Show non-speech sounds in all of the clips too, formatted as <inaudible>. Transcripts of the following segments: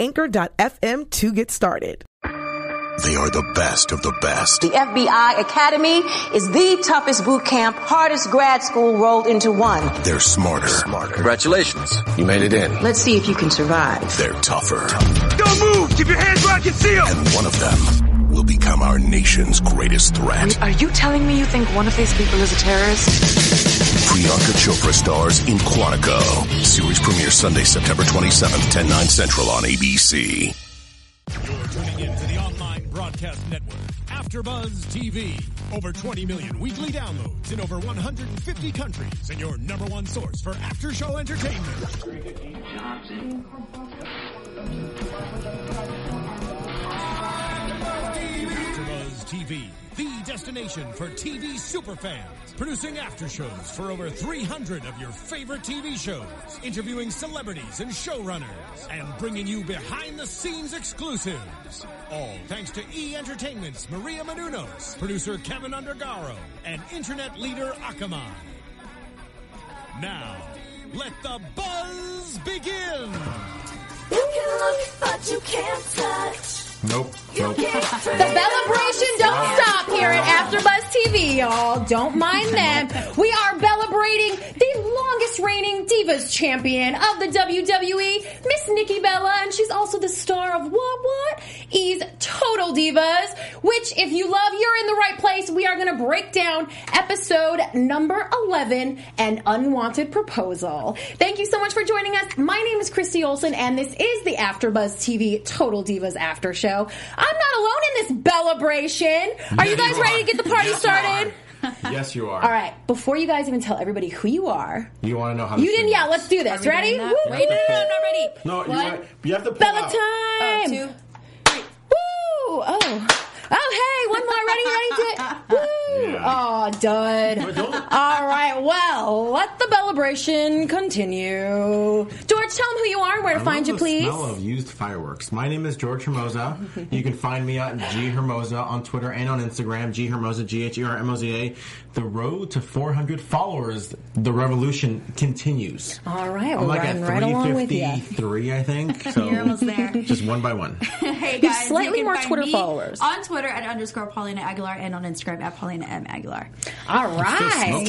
anchor.fm to get started. They are the best of the best. The FBI Academy is the toughest boot camp, hardest grad school rolled into one. They're smarter. Smarter. Congratulations. You made it in. Let's see if you can survive. They're tougher. Don't move! Keep your hands where I can see them! And one of them will become our nation's greatest threat. Are you telling me you think one of these people is a terrorist? Priyanka Chopra stars in Quantico. Series premiere Sunday, September 27th, 10, 9 central on ABC. You're tuning in to the online broadcast network, AfterBuzz TV. Over 20 million weekly downloads in over 150 countries, and your number one source for after-show entertainment. AfterBuzz TV, the destination for TV superfans, producing aftershows for over 300 of your favorite TV shows, interviewing celebrities and showrunners, and bringing you behind-the-scenes exclusives. All thanks to E Entertainment's Maria Menounos, producer Kevin Undergaro, and internet leader Akamai. Now, let the buzz begin. You can look, but you can't touch. Nope. The celebration don't stop here at AfterBuzz TV, y'all. Don't mind them. We are celebrating the longest reigning Divas champion of the WWE, Miss Nikki Bella, and she's also the star of what what? E's Total Divas, which if you love, you're in the right place. We are going to break down episode number 11, An Unwanted Proposal. Thank you so much for joining us. My name is Christy Olsen, and this is the AfterBuzz TV Total Divas After Show. I'm not alone in this celebration. Are you guys you ready are. to get the party Yes, you started? <laughs> Yes, you are. All right, before you guys even tell everybody who you are, You want to know how you didn't. thing Yeah, let's do this. Ready? Woo, Wait, woo. no, no, not ready. No, you, One, you have to pull Bella out. time. two, Woo! Oh. Oh, hey, one more. Ready, ready, to. <laughs> Woo! Yeah. Oh, dud. All right, well, let the celebration continue. George, tell them who you are and where to I find love you, the please. Smell of used fireworks. My name is George Hermoza. you can find me at G Hermoza on Twitter and on Instagram. G Hermoza, G H E R M O Z A. The road to 400 followers. The revolution continues. All right, I'm we're like riding at right along with you. 353, I think. <laughs> So You're almost there. just one by one. <laughs> hey guys, slightly you can more find Twitter me followers. on Twitter at underscore Paulina Aguilar and on Instagram at Paulina M Aguilar. All right.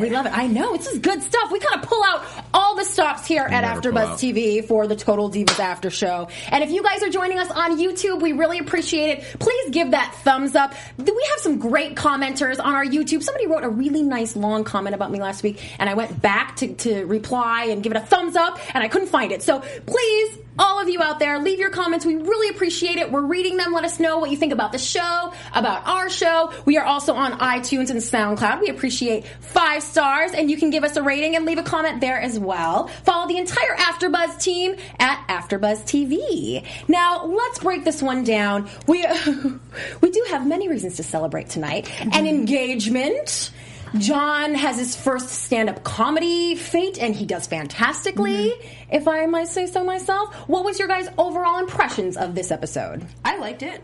We love it. I know. This is good stuff. We kind of pull out all the stops here at never AfterBuzz. TV for the Total Divas After Show. And if you guys are joining us on YouTube, we really appreciate it. Please give that thumbs up. We have some great commenters on our YouTube. Somebody wrote a really nice long comment about me last week, and I went back to, to reply and give it a thumbs up, and I couldn't find it. So please, all of you out there, leave your comments. We really appreciate it. We're reading them. Let us know what you think about the show, about our show. We are also on iTunes and SoundCloud. We appreciate five stars, and you can give us a rating and leave a comment there as well. Follow the entire AfterBuzz team at AfterBuzz TV. Now, let's break this one down. We <laughs> we do have many reasons to celebrate tonight. An mm-hmm. engagement. John has his first stand-up comedy fate, and he does fantastically, mm-hmm. if I might say so myself. What was your guys' overall impressions of this episode? I liked it.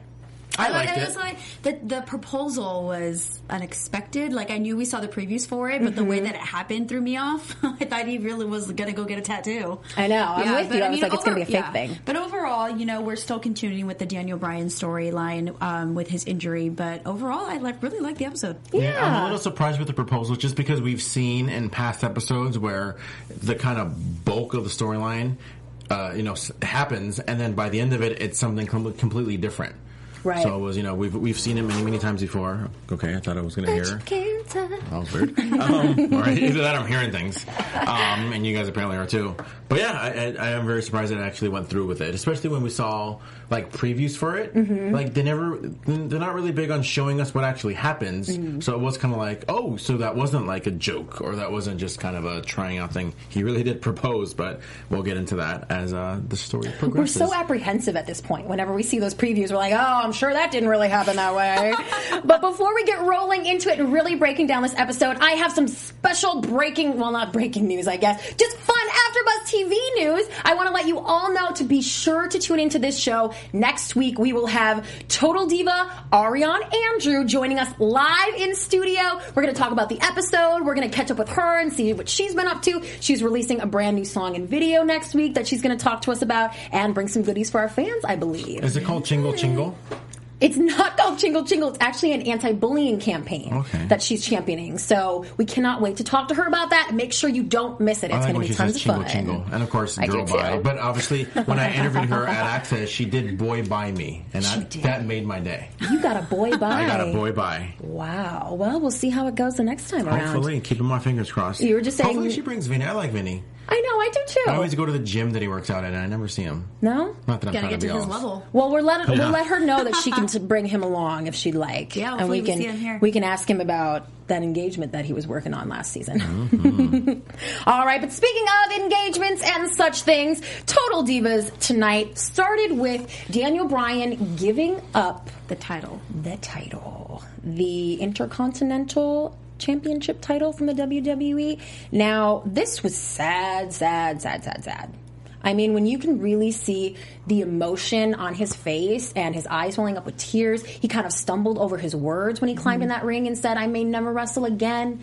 I liked it. it. was like the the proposal was unexpected. Like I knew we saw the previews for it, but the way that it happened threw me off. <laughs> I thought he really was gonna go get a tattoo. I know. I'm with but you. I was like, it's gonna be a fake thing. But overall, you know, we're still continuing with the Daniel Bryan storyline um, with his injury. But overall, I like really like the episode. Yeah, I'm a little surprised with the proposal just because we've seen in past episodes where the kind of bulk of the storyline, uh, you know, happens, and then by the end of it, it's something com- completely different. Right. So it was, you know, we've we've seen it many many times before. Okay, I thought I was going to hear. Can't. That was weird. <laughs> um, either that or I'm hearing things. Um, and you guys apparently are too. But yeah, I, I, I am very surprised that it actually went through with it, especially when we saw like previews for it. Mm-hmm. Like they never, they're not really big on showing us what actually happens. Mm-hmm. So it was kind of like, oh, so that wasn't like a joke, or that wasn't just kind of a trying out thing. He really did propose, but we'll get into that as uh, the story progresses. We're so apprehensive at this point. Whenever we see those previews, we're like, oh, I'm sure that didn't really happen that way. <laughs> but before we get rolling into it and really breaking down this episode, I have some special breaking, well, not breaking news, I guess, just fun AfterBuzz TV news. I want to let you all know to be sure to tune into this show. Next week, we will have Total Diva Ariane Andrew joining us live in studio. We're going to talk about the episode. We're going to catch up with her and see what she's been up to. She's releasing a brand new song and video next week that she's going to talk to us about and bring some goodies for our fans, I believe. Is it called Chingle Chingle? It's not <laughs> oh, called Chingle Chingle. It's actually an anti-bullying campaign Okay. that she's championing. So we cannot wait to talk to her about that. Make sure you don't miss it. It's like going to be tons of chingle fun. chingle, and of course girl bye. But obviously, when I <laughs> interviewed her at Access, she did boy by me, and I, that made my day. You got a boy bye. <laughs> I got a boy by. Wow. Well, we'll see how it goes the next time around. Hopefully, keeping my fingers crossed. You were just saying- Hopefully, she brings Vinny. I like Vinny. I know. I do too. I always go to the gym that he works out at, and I never see him. no. Not that I'm Gotta trying get to to be his all- level. Well, we're let Yeah. we'll let her know that she can <laughs> t- bring him along if she'd like. Yeah, and we hopefully we can see him here. we can ask him about that engagement that he was working on last season. Mm-hmm. <laughs> All right, but speaking of engagements and such things, Total Divas tonight started with Daniel Bryan giving up The title. the title, the Intercontinental Championship title from the WWE. Now, this was sad, sad, sad, sad, sad. I mean, when you can really see the emotion on his face and his eyes welling up with tears, he kind of stumbled over his words when he climbed in mm-hmm. that ring and said, I may never wrestle again.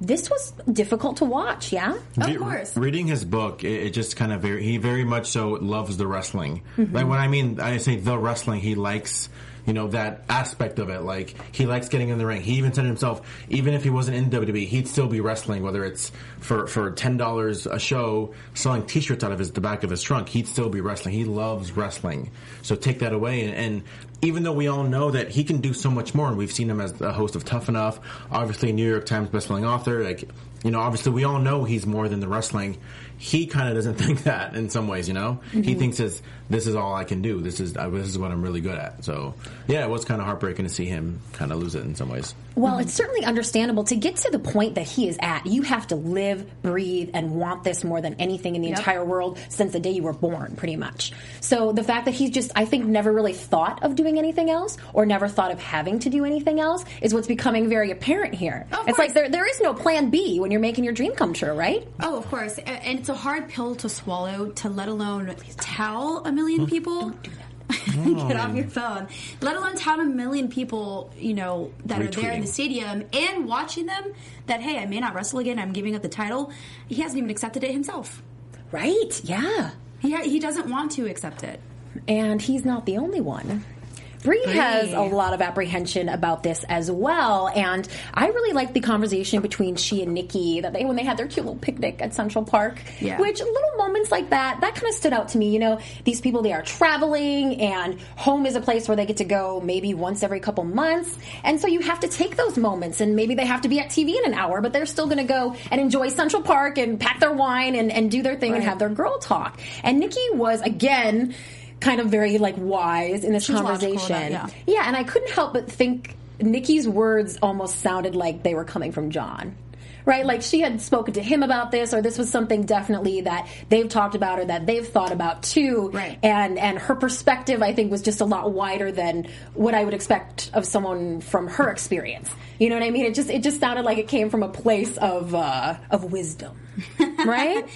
This was difficult to watch, yeah? of Re- Reading his book, it, it just kind of very, he very much so loves the wrestling. Mm-hmm. Like when I mean, I say the wrestling, he likes, you know, that aspect of it. Like he likes getting in the ring. He even said himself, even if he wasn't in WWE, he'd still be wrestling, whether it's for, for $10 a show, selling t-shirts out of his, the back of his trunk, he'd still be wrestling. He loves wrestling. So take that away and, and even though we all know that he can do so much more, and we've seen him as a host of Tough Enough, obviously New York Times bestselling author, like you know, obviously we all know he's more than the wrestling. He kind of doesn't <laughs> think that in some ways, you know. He Mhm. thinks is this is all I can do. This is uh, this is what I'm really good at. So yeah, it was kind of heartbreaking to see him kind of lose it in some ways. Well, it's certainly understandable to get to the point that he is at. You have to live, breathe, and want this more than anything in the Yep. entire world since the day you were born, pretty much. So the fact that he's just, I think, never really thought of doing anything else or never thought of having to do anything else is what's becoming very apparent here. it's like there, there is no plan B when you're making your dream come true, right? Oh, of course. And it's a hard pill to swallow to let alone tell a million people. <laughs> Get off mm. your phone. Let alone tell a million people, you know, that are there in the stadium and watching them that, hey, I may not wrestle again. I'm giving up the title. He hasn't even accepted it himself. Right, yeah. He, ha- he doesn't want to accept it. And he's not the only one. Brie has a lot of apprehension about this as well, and I really like the conversation between she and Nikki that they when they had their cute little picnic at Central Park. Yeah. Which little moments like that that kind of stood out to me. You know, these people they are traveling, and home is a place where they get to go maybe once every couple months, and so you have to take those moments, and maybe they have to be at TV in an hour, but they're still going to go and enjoy Central Park and pack their wine and, and do their thing and have their girl talk. And Nikki was again kind of very like wise in this She was logical conversation. about it, yeah, and I couldn't help but think Nikki's words almost sounded like they were coming from John. Right? Like she had spoken to him about this or this was something definitely that they've talked about or that they've thought about too. Right. And and her perspective I think was just a lot wider than what I would expect of someone from her experience. You know what I mean? It just it just sounded like it came from a place of uh of wisdom. <laughs> right?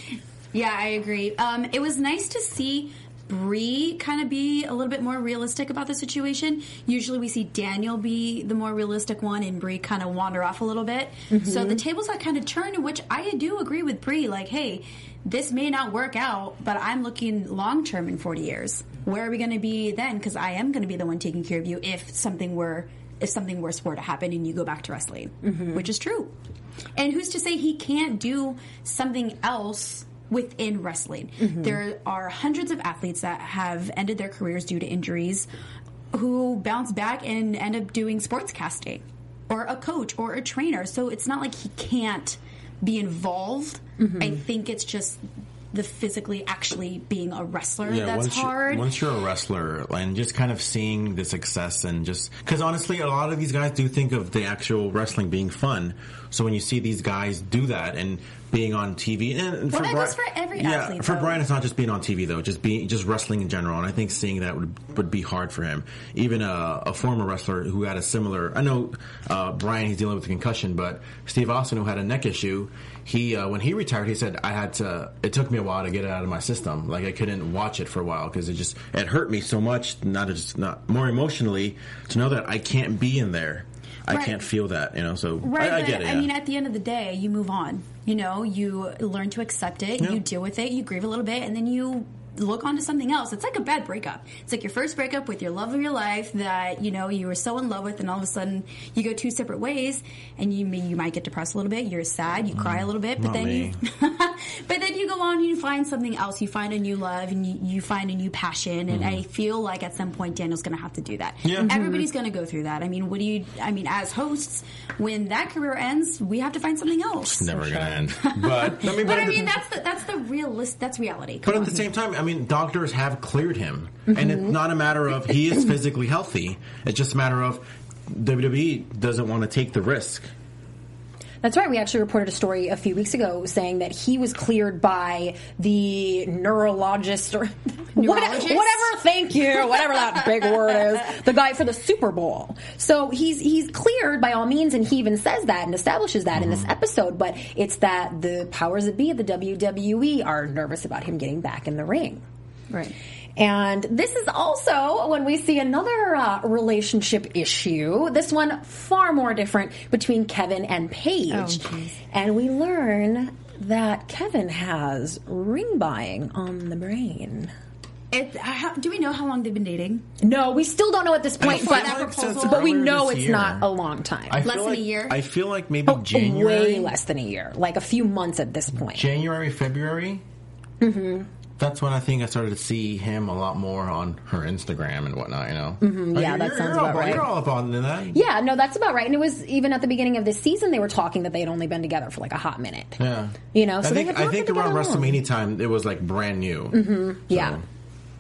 Yeah, I agree. Um, it was nice to see Brie kind of be a little bit more realistic about the situation. Usually we see Daniel be the more realistic one and Brie kind of wander off a little bit. Mhm. So the tables got kind of turned, which I do agree with Brie. Like, hey, this may not work out, but I'm looking long term in 40 years. Where are we going to be then? Because I am going to be the one taking care of you if something were if something worse were to happen and you go back to wrestling, which is true. And who's to say he can't do something else within wrestling? Mhm. There are hundreds of athletes that have ended their careers due to injuries who bounce back and end up doing sports casting. or a coach or a trainer. So it's not like he can't be involved. Mm-hmm. I think it's just the physically actually being a wrestler that's once hard. You're, once you're a wrestler and just kind of seeing the success and just because honestly, a lot of these guys do think of the actual wrestling being fun. So when you see these guys do that and being on TV, and Well, for that Bri- goes for every yeah, athlete, for though. Brian, it's not just being on TV though, just being just wrestling in general. And I think seeing that would would be hard for him. Even a, a former wrestler who had a similar, I know uh, Brian, he's dealing with a concussion, but Steve Austin, who had a neck issue, he uh, when he retired, he said I had to. It took me a while to get it out of my system. Like I couldn't watch it for a while because it just it hurt me so much. Not just not more emotionally to know that I can't be in there. I Right. can't feel that, you know. So Right, I, I get it. I yeah. mean, at the end of the day, you move on. You know, you learn to accept it, Yeah. you deal with it, you grieve a little bit, and then you look on to something else. It's like a bad breakup. It's like your first breakup with your love of your life that you know you were so in love with, and all of a sudden you go two separate ways, and you you might get depressed a little bit. You're sad, you cry a little bit, but not then me. you <laughs> but then you go on and you find something else. You find a new love and you, you find a new passion. And I feel like at some point Daniel's going to have to do that. Mm-hmm. Yeah. Mhm. Everybody's going to go through that. I mean, what do you? I mean, as hosts, when that career ends, we have to find something else. It's never gonna end. <laughs> But I mean, But I at the- mean, that's the, that's the realist. That's reality. But Come at the on. same time, I mean, doctors have cleared him, and it's not a matter of he is physically healthy. It's just a matter of WWE doesn't want to take the risk. That's right. We actually reported a story a few weeks ago saying that he was cleared by the neurologist or <laughs> what- Neurologist? whatever. Thank you. Whatever that big word is. The guy for the Super Bowl. So he's he's cleared by all means, and he even says that and establishes that in this mm-hmm. episode. But it's that the powers that be at the WWE are nervous about him getting back in the ring. right. And this is also when we see another uh, relationship issue. This one far more different between Kevin and Paige. and we learn that Kevin has ring buying on the brain. It, how, do we know how long they've been dating? No, we still don't know at this point, but, like but we know it's year. not a long time. I Less feel than a like- year? I feel like maybe Oh, January, Way less than a year, like a few months at this point. January, February. Mm-hmm. That's when I think I started to see him a lot more on her Instagram and whatnot. You know, mm-hmm, yeah, that sounds about right. You're all up on that. Yeah, no, that's about right. And it was even at the beginning of this season, they were talking that they had only been together for like a hot minute. Yeah. You know, I so they think I think around together long. WrestleMania time it was like brand new. Mm-hmm. Yeah.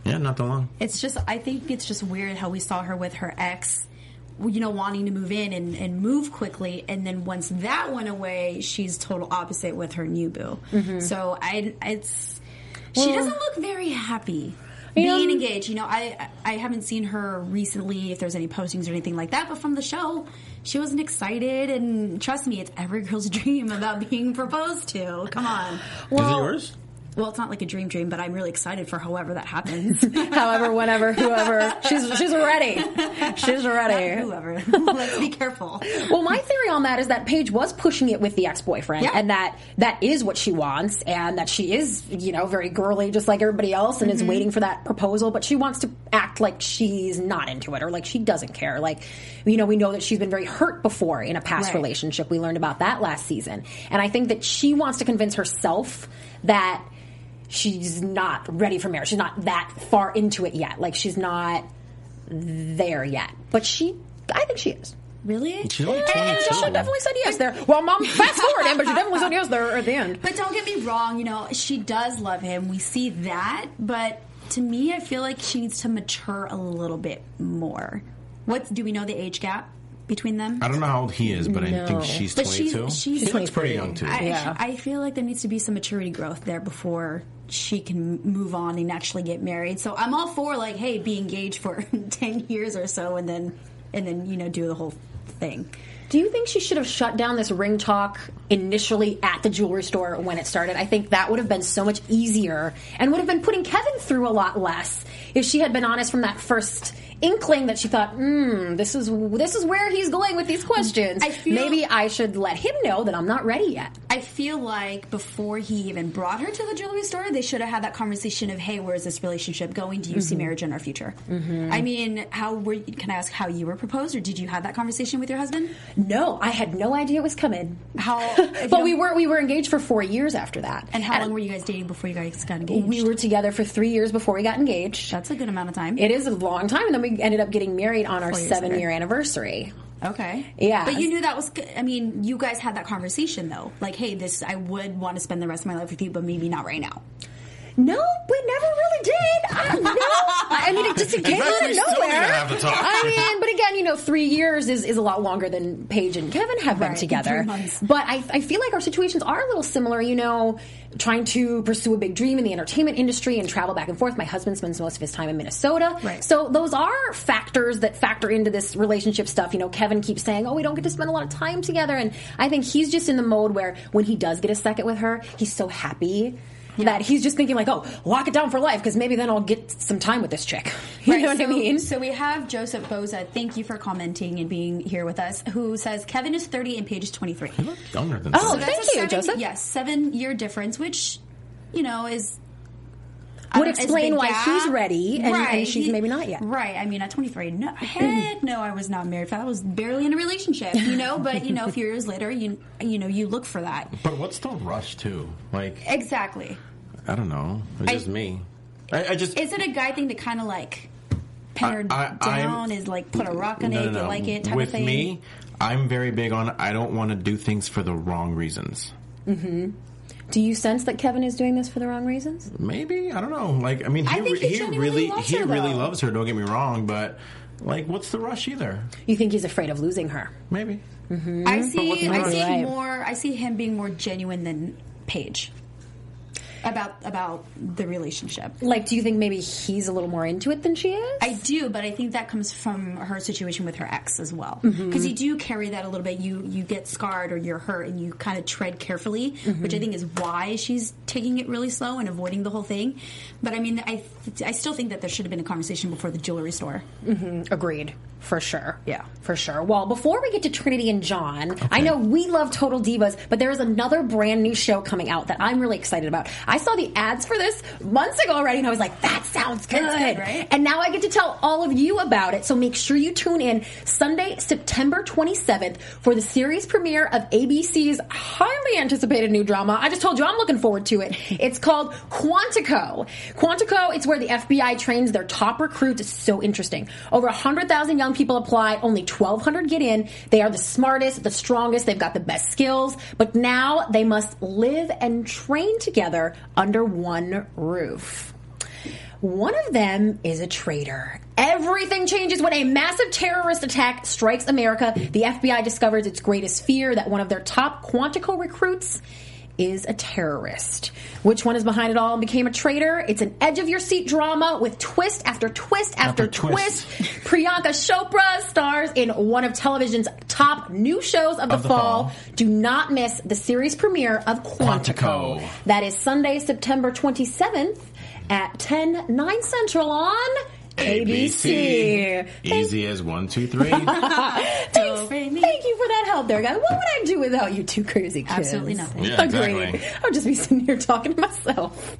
yeah, not that long. It's just, I think it's just weird how we saw her with her ex, you know, wanting to move in and, and move quickly. And then once that went away, she's total opposite with her new boo. So I, it's, she doesn't look very happy. Yeah. Being engaged, you know, I I haven't seen her recently. If there's any postings or anything like that, but from the show, she wasn't excited. And trust me, it's every girl's <laughs> dream about being proposed to. Come on. Is it yours? Well, it's not like a dream dream, but I'm really excited for however that happens. <laughs> However, whenever, whoever, she's she's ready. She's ready. Whoever. <laughs> Let's be careful. Well, my theory on that is that Paige was pushing it with the ex-boyfriend, Yeah. and that that is what she wants, and that she is, you know, very girly, just like everybody else, and is mm-hmm. waiting for that proposal. But she wants to act like she's not into it, or like she doesn't care. Like, you know, we know that she's been very hurt before in a past Right. relationship. We learned about that last season, and I think that she wants to convince herself that she's not ready for marriage. She's not that far into it yet. Like she's not there yet. But she, I think she is. Really? She's only And 22. she definitely said yes there. Well, mom, <laughs> fast forward, in, but she definitely said yes there at the end. But don't get me wrong, you know, she does love him. We see that, but to me, I feel like she needs to mature a little bit more. What do we know the age gap between them? I don't know how old he is, but I think she's But she's- 22. she's she looks pretty young too. I, Yeah. I feel like there needs to be some maturity growth there before she can move on and actually get married. So I'm all for like, hey, be engaged for <laughs> ten years or so, and then and then you know do the whole thing. Do you think she should have shut down this ring talk initially at the jewelry store when it started? I think that would have been so much easier and would have been putting Kevin through a lot less if she had been honest from that first inkling that she thought, hmm, this is this is where he's going with these questions. I feel- Maybe I should let him know that I'm not ready yet. I feel like before he even brought her to the jewelry store, they should have had that conversation of, "Hey, where's this relationship going? Do you see marriage in our future?" I mean, how were? Can I ask how you were proposed, or did you have that conversation with your husband? No, I had no idea it was coming. How? <laughs> but we were we were engaged for four years after that. And how long were you guys dating before you guys got engaged? We were together for three years before we got engaged. That's a good amount of time. It is a long time, and then we ended up getting married on our Four years seven later. year anniversary. Okay. Yeah. But you knew that was. I mean, you guys had that conversation though. Like, hey, this I would want to spend the rest of my life with you, but maybe not right now. No, we never really did. I, no. <laughs> I mean, it just it came out of still need to nowhere. have the talk. I mean, but again, you know, three years is, is a lot longer than Paige and Kevin have been together. three. But I, I feel like our situations are a little similar. You know, trying to pursue a big dream in the entertainment industry and travel back and forth. My husband spends most of his time in Minnesota. Right. So those are factors that factor into this relationship stuff. You know, Kevin keeps saying, "Oh, we don't get to spend a lot of time together," and I think he's just in the mode where when he does get a second with her, he's so happy. That he's just thinking like, oh, lock it down for life because maybe then I'll get some time with this chick. <laughs> You Right, know what so, I mean? So we have Joseph Boza. Thank you for commenting and being here with us. Who says Kevin is 30 and Paige is 23. Younger than Oh, So that's thank a you, seven, Joseph. Yes, seven year difference, which you know is Would I don't- is a explain why gap. he's ready and- and she's he- maybe not yet. Right. I mean, at 23, no, <clears throat> heck no, I was not married. I was barely in a relationship, you know. But you know, a few years later, you you know, you look for that. But what's the rush too? Like Exactly. I don't know. It's I- just me. I, I just Is it a guy thing to kind of like pin her I- I- I'm- down? Is like put a rock on no, it no, if you no. like it type With of thing? me, I'm very big on. I don't want to do things for the wrong reasons. Mm-hmm. Do you sense that Kevin is doing this for the wrong reasons? Maybe I don't know. Like I mean, he, I think he he really loves he her, really though. loves her. Don't get me wrong, but like, what's the rush either? You think he's afraid of losing her? Maybe. I mm-hmm. what's the see. I see Right. more. I see him being more genuine than Paige about about the relationship. Like, do you think maybe he's a little more into it than she is? I do, but I think that comes from her situation with her ex as well. Mm-hmm. Because you do carry that a little bit. You you get scarred or you're hurt, and you kind of tread carefully, Mm-hmm. which I think is why she's taking it really slow and avoiding the whole thing. But I mean, I I still think that there should have been a conversation before the jewelry store. Agreed. For sure. Yeah, for sure. Well, before we get to Trinity and John, I know we love Total Divas, but there is another brand new show coming out that I'm really excited about. I saw the ads for this months ago already, and I was like, that sounds good. Good, right? And now I get to tell all of you about it, so make sure you tune in Sunday, September 27th for the series premiere of ABC's highly anticipated new drama. I just told you I'm looking forward to it. It's called Quantico. Quantico, it's where the FBI trains their top recruits. It's so interesting. Over 100,000 young people apply, only 1,200 get in. They are the smartest, the strongest, they've got the best skills, but now they must live and train together under one roof. One of them is a traitor. Everything changes when a massive terrorist attack strikes America. The FBI discovers its greatest fear that one of their top Quantico recruits is a terrorist. Which one is behind it all and became a traitor? It's an edge of your seat drama with twist after twist after, After twist. twist. <laughs> Priyanka Chopra stars in one of television's top new shows of the, Of the fall. fall. Do not miss the series premiere of Quantico. Quantico. That is Sunday, September 27th at 10, 9 Central on ABC. Easy as one, two, three. <laughs> Thanks, thank you for that help there, guys. What would I do without you two crazy kids? Absolutely nothing. Yeah, Agreed. exactly. I would just be sitting here talking to myself.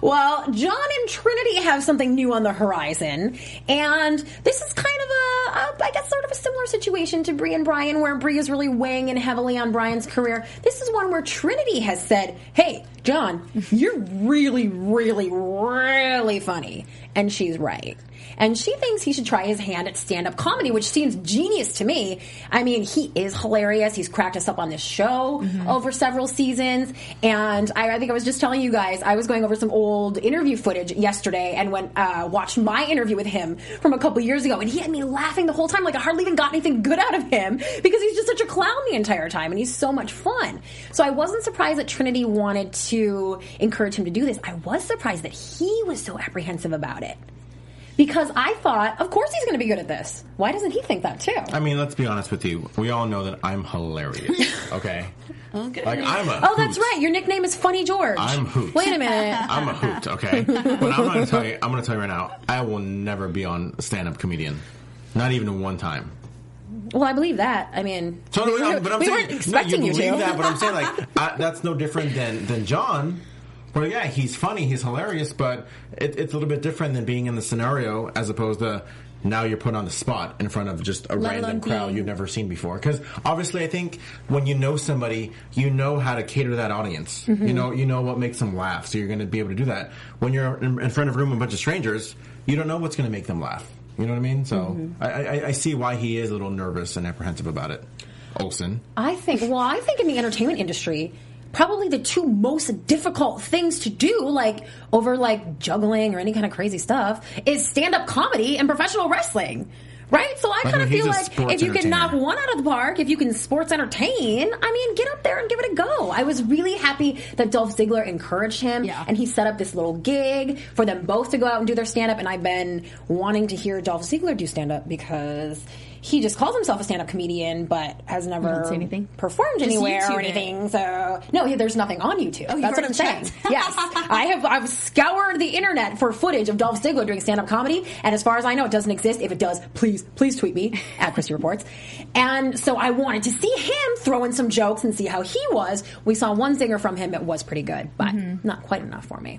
Well, John and Trinity have something new on the horizon, and this is kind of a, a I guess, sort of a similar situation to Brie and Brian, where Brie is really weighing in heavily on Brian's career. This is one where Trinity has said, "Hey, John, you're really, really, really funny," and she's right. And she thinks he should try his hand at stand up comedy, which seems genius to me. I mean, he is hilarious. He's cracked us up on this show over several seasons. And I, I think I was just telling you guys, I was going over some old interview footage yesterday and went, uh, watched my interview with him from a couple years ago. And he had me laughing the whole time. Like I hardly even got anything good out of him because he's just such a clown the entire time and he's so much fun. So I wasn't surprised that Trinity wanted to encourage him to do this. I was surprised that he was so apprehensive about it because I thought, of course, he's going to be good at this. Why doesn't he think that too? I mean, let's be honest with you. We all know that I'm hilarious. <laughs> Okay. Okay. Like I'm a. oh, that's hoot. right. Your nickname is Funny George. I'm Hoot. Wait a minute. <laughs> I'm a hoot, okay? But I'm not gonna tell you. I'm gonna tell you right now. I will never be on a stand-up comedian. Not even one time. well, I believe that. I mean, So, no, we, no, but I'm we saying weren't no, expecting you you, believe to. that. But I'm saying like I, that's no different than than John. Well, yeah, he's funny, he's hilarious, but it, it's a little bit different than being in the scenario as opposed to now you're put on the spot in front of just a Let random crowd being- you've never seen before. Because obviously, I think when you know somebody, you know how to cater to that audience. Mm-hmm. You know, you know what makes them laugh, so you're going to be able to do that. When you're in, in front of a room with a bunch of strangers, you don't know what's going to make them laugh. You know what I mean? So Mm-hmm. I, I, I see why he is a little nervous and apprehensive about it. Olsen. I think, well, I think in the entertainment industry, probably the two most difficult things to do, like over like juggling or any kind of crazy stuff, is stand up comedy and professional wrestling. Right? So I I kind of mean, feel like if you can knock one out of the park, if you can sports entertain, I mean, get up there and give it a go. I was really happy that Dolph Ziggler encouraged him Yeah. and he set up this little gig for them both to go out and do their stand up. And I've been wanting to hear Dolph Ziggler do stand up because he just calls himself a stand up comedian, but has never anything? performed Just anywhere YouTube or it. anything. So no, he- there's nothing on YouTube. Oh, That's what I'm saying. <laughs> yes, I have. I've scoured the internet for footage of Dolph Ziggler doing stand up comedy, and as far as I know, it doesn't exist. If it does, please, please tweet me at Christy Reports. And so I wanted to see him throw in some jokes and see how he was. We saw one zinger from him. It was pretty good, but Mm-hmm. not quite enough for me.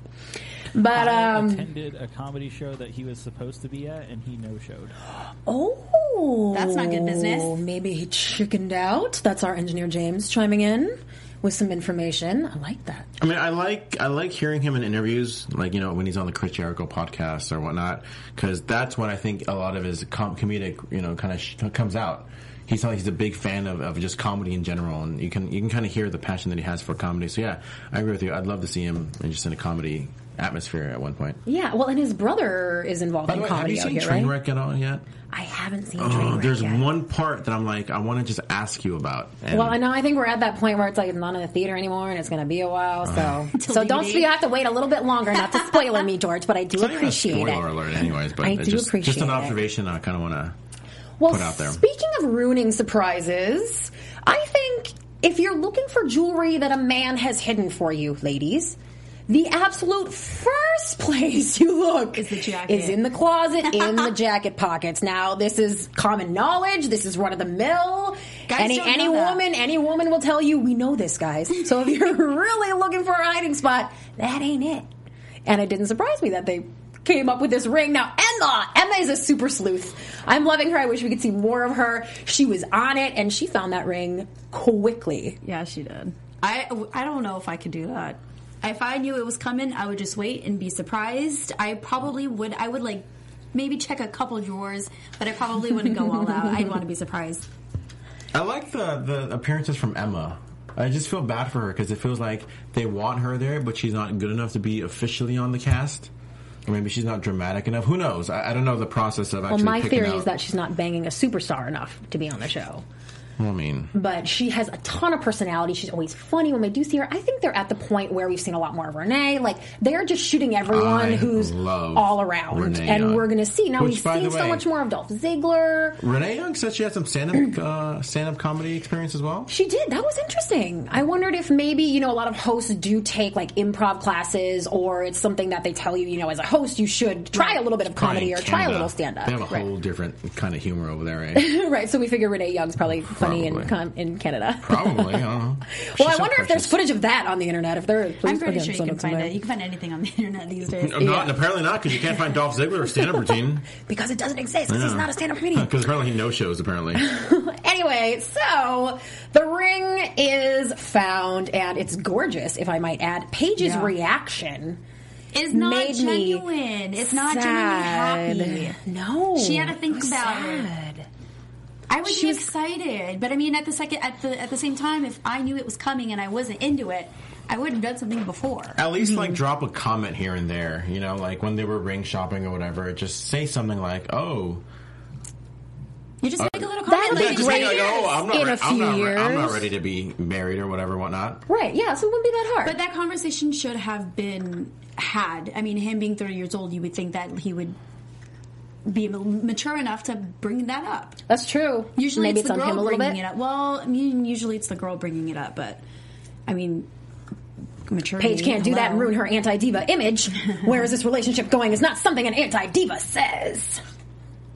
But I um, attended a comedy show that he was supposed to be at, and he no showed. Oh, That's not good business. Maybe he chickened out. That's our engineer James chiming in with some information. I like that. I mean, I like I like hearing him in interviews, like you know when he's on the Chris Jericho podcast or whatnot, because that's when I think a lot of his com- comedic, you know, kind of sh- comes out. He's like he's a big fan of, of just comedy in general, and you can you can kind of hear the passion that he has for comedy. So yeah, I agree with you. I'd love to see him in just in a comedy atmosphere at one point. Yeah, well, and his brother is involved By the in way, have comedy you seen here, right? Trainwreck at all yet? I haven't seen Oh, Trainwreck there's yet. one part that I'm like, I want to just ask you about. And Well, I know. I think we're at that point where it's like it's not in the theater anymore, and it's going to be a while. So, Till uh-huh. <laughs> so don't DVD. you have to wait a little bit longer. Not to spoiler me, George, but I do It's not a appreciate spoiler it. alert, anyways. But I do just, appreciate just an it. observation I kind of want to Well, put out there. speaking of ruining surprises, I think if you're looking for jewelry that a man has hidden for you, ladies, the absolute first place you look Is is in the closet, in the <laughs> jacket pockets. Now, this is common knowledge. This is run of the mill. Guys Any any woman, any woman will tell you we know this, guys. <laughs> So if you're really looking for a hiding spot, that ain't it. And it didn't surprise me that they came up with this ring. Now, Emma, Emma is a super sleuth. I'm loving her. I wish we could see more of her. She was on it and she found that ring quickly. Yeah, she did. I I don't know if I could do that. If I knew it was coming, I would just wait and be surprised. I probably would. I would like maybe check a couple drawers, but I probably wouldn't go all out. I'd want to be surprised. I like the the appearances from Emma. I just feel bad for her because it feels like they want her there, but she's not good enough to be officially on the cast. Or maybe she's not dramatic enough. Who knows? I, I don't know the process of Well, actually my picking theory out. is that she's not banging a superstar enough to be on the show. I mean, but she has a ton of personality. She's always funny when we do see her. I think they're at the point where we've seen a lot more of Renee. Like they're just shooting everyone I who's all around, Renee and Young. we're going to see now. Which, we've seen the so much more of Dolph Ziggler. Renee Young said she had some stand up <clears throat> uh, stand up comedy experience as well. She did. That was interesting. I wondered if maybe, you know, a lot of hosts do take like improv classes or it's something that they tell you, you know, as a host, you should try a little bit of comedy or try a little stand up. They have a Right. whole different kind of humor over there, eh? <laughs> right. So we figure Renee Young's probably funny in, Probably. in Canada. Probably. I don't know. <laughs> well, I She's so wonder if there's footage of that on the internet. If there is, please I'm pretty again, sure you can find me. it. You can find anything on the <laughs> internet these days. No, not, apparently not, because you can't find Dolph Ziggler or stand up <laughs> routine. Because it doesn't exist. 'cause he's not a stand-up comedian. Because apparently he no shows. Apparently, anyway, so the ring is found and it's gorgeous, if I might add. Paige's Yeah. reaction is not made me genuine. It's not sad. genuinely happy. No, She had to think about sad. it. I would She be was- excited, but I mean, at the second, at the at the same time, if I knew it was coming and I wasn't into it, I wouldn't have done something before. at least Mm-hmm. like drop a comment here and there. You know, like when they were ring shopping or whatever. Just say something like, "Oh, You just make a little That comment. would like, yeah, be just great like, oh, I'm not, in a re- I'm, not few re- I'm not ready to be married or whatever, whatnot." Right, yeah, so it wouldn't be that hard. But that conversation should have been had. I mean, him being 30 years old, you would think that he would be mature enough to bring that up. That's true. Usually Maybe it's, it's the on girl bringing it up. Well, I mean, usually it's the girl bringing it up, but I mean, maturity. Paige can't do that and ruin her anti diva image. <laughs> Where is this relationship going is not something an anti diva says.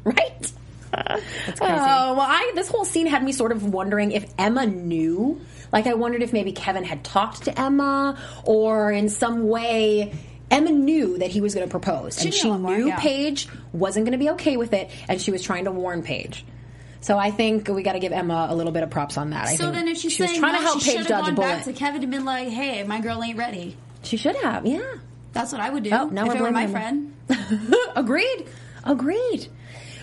Right? Oh, well, I, this whole scene had me sort of wondering if Emma knew. Like, I wondered if maybe Kevin had talked to Emma or in some way. Emma knew that he was going to propose, and She she knew a lot, knew yeah. Paige wasn't going to be okay with it, and she was trying to warn Paige. So I think we got to give Emma a little bit of props on that. I So think then, if she's she was saying trying no, to help she Paige should have dodge a gone back to Kevin and been like, "Hey, my girl ain't ready." she should have. Yeah, That's what I would do Oh, now if we're it were my friend. <laughs> Agreed. Agreed.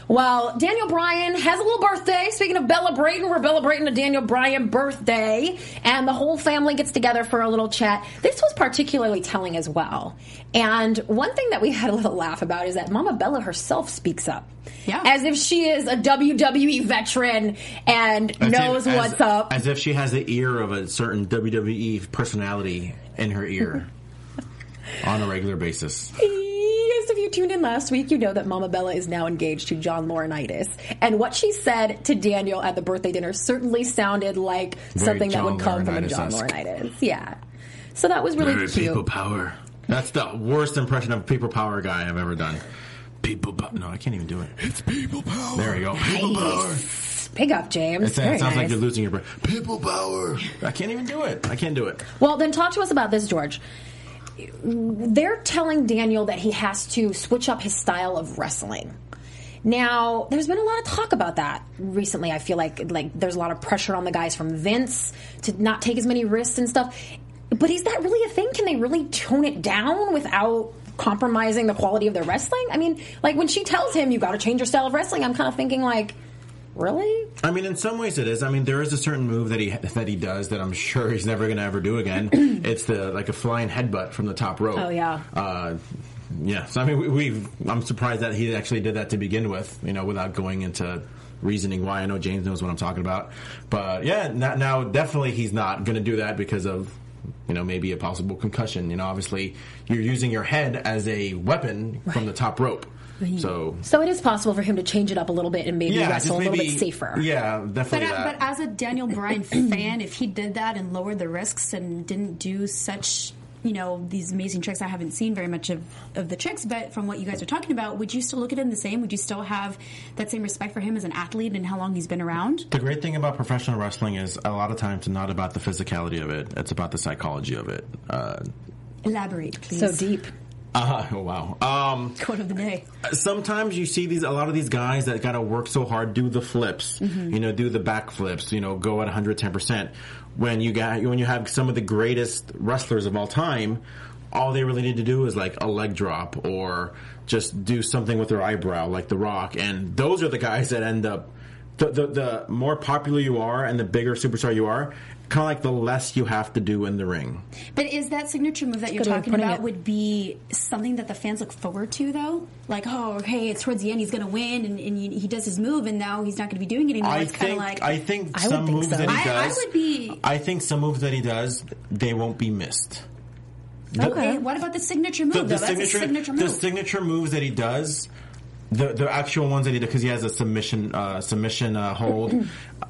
Well, Daniel Bryan has a little birthday. Speaking of Bella Brayton, we're celebrating a Daniel Bryan birthday, and the whole family gets together for a little chat. This was particularly telling as well. And one thing that we had a little laugh about is that Mama Bella herself speaks up. Yeah. As if she is a WWE veteran and As knows if- as- what's up. As if she has the ear of a certain WWE personality in her ear <laughs> on a regular basis. Yes, if you tuned in last week, you know that Mama Bella is now engaged to John Laurinaitis. And what she said to Daniel at the birthday dinner certainly sounded like Very something that would come from a John Laurinaitis-esque. Laurinaitis. Yeah. So that was really Very cute. people power. That's the worst impression of people power guy I've ever done. People power. No, I can't even do it. It's people power. There you go. People power. Big up, James. It, Very it sounds like you're losing your breath. People power. I can't even do it. I can't do it. Well, then talk to us about this, George. They're telling Daniel that he has to switch up his style of wrestling. Now, there's been a lot of talk about that recently. I feel like like there's a lot of pressure on the guys from Vince to not take as many risks and stuff. But is that really a thing? Can they really tone it down without compromising the quality of their wrestling? I mean, like when she tells him you got to change your style of wrestling, I'm kind of thinking like, really? I mean, in some ways it is. I mean, there is a certain move that he that he does that I'm sure he's never going to ever do again. <clears throat> it's the like a flying headbutt from the top rope. Oh, yeah. Uh, yeah. So I mean, we, we've. I'm surprised that he actually did that to begin with. You know, without going into reasoning why. I know James knows what I'm talking about, but yeah, now, now definitely he's not going to do that because of. You know, maybe a possible concussion. You know, obviously, you're using your head as a weapon from the top rope. So, So it is possible for him to change it up a little bit and maybe yeah, wrestle just a little bit safer. Yeah, definitely uh, that. but as a Daniel Bryan <clears throat> fan, if he did that and lowered the risks and didn't do such, you know, these amazing tricks, I haven't seen very much of, of the tricks, but from what you guys are talking about, would you still look at him the same? Would you still have that same respect for him as an athlete and how long he's been around? The great thing about professional wrestling is a lot of times it's not about the physicality of it; it's about the psychology of it. Uh, Elaborate, please. So deep. Uh, oh wow. Um, Quote of the day. sometimes you see these a lot of these guys that got to work so hard, do the flips, you know, do the back flips, you know, go at 110 percent. When you got when you have some of the greatest wrestlers of all time, all they really need to do is like a leg drop or just do something with their eyebrow, like The Rock, and those are the guys that end up. The, the, the more popular you are and the bigger superstar you are, kind of like the less you have to do in the ring. But is that signature move that you're good way of talking about it. would be something that the fans look forward to, though? Like, oh, okay, it's towards the end, he's going to win, and, and he does his move, and now he's not going to be doing it anymore. I it's kind think of like I think I would some think moves so. that he I- I does. would be- I think some moves that he does, they won't be missed. The- okay. What about the signature move? The, though? the That's signature, a signature the signature moves that he does, the the actual ones that he does, because he has a submission uh, submission uh, hold.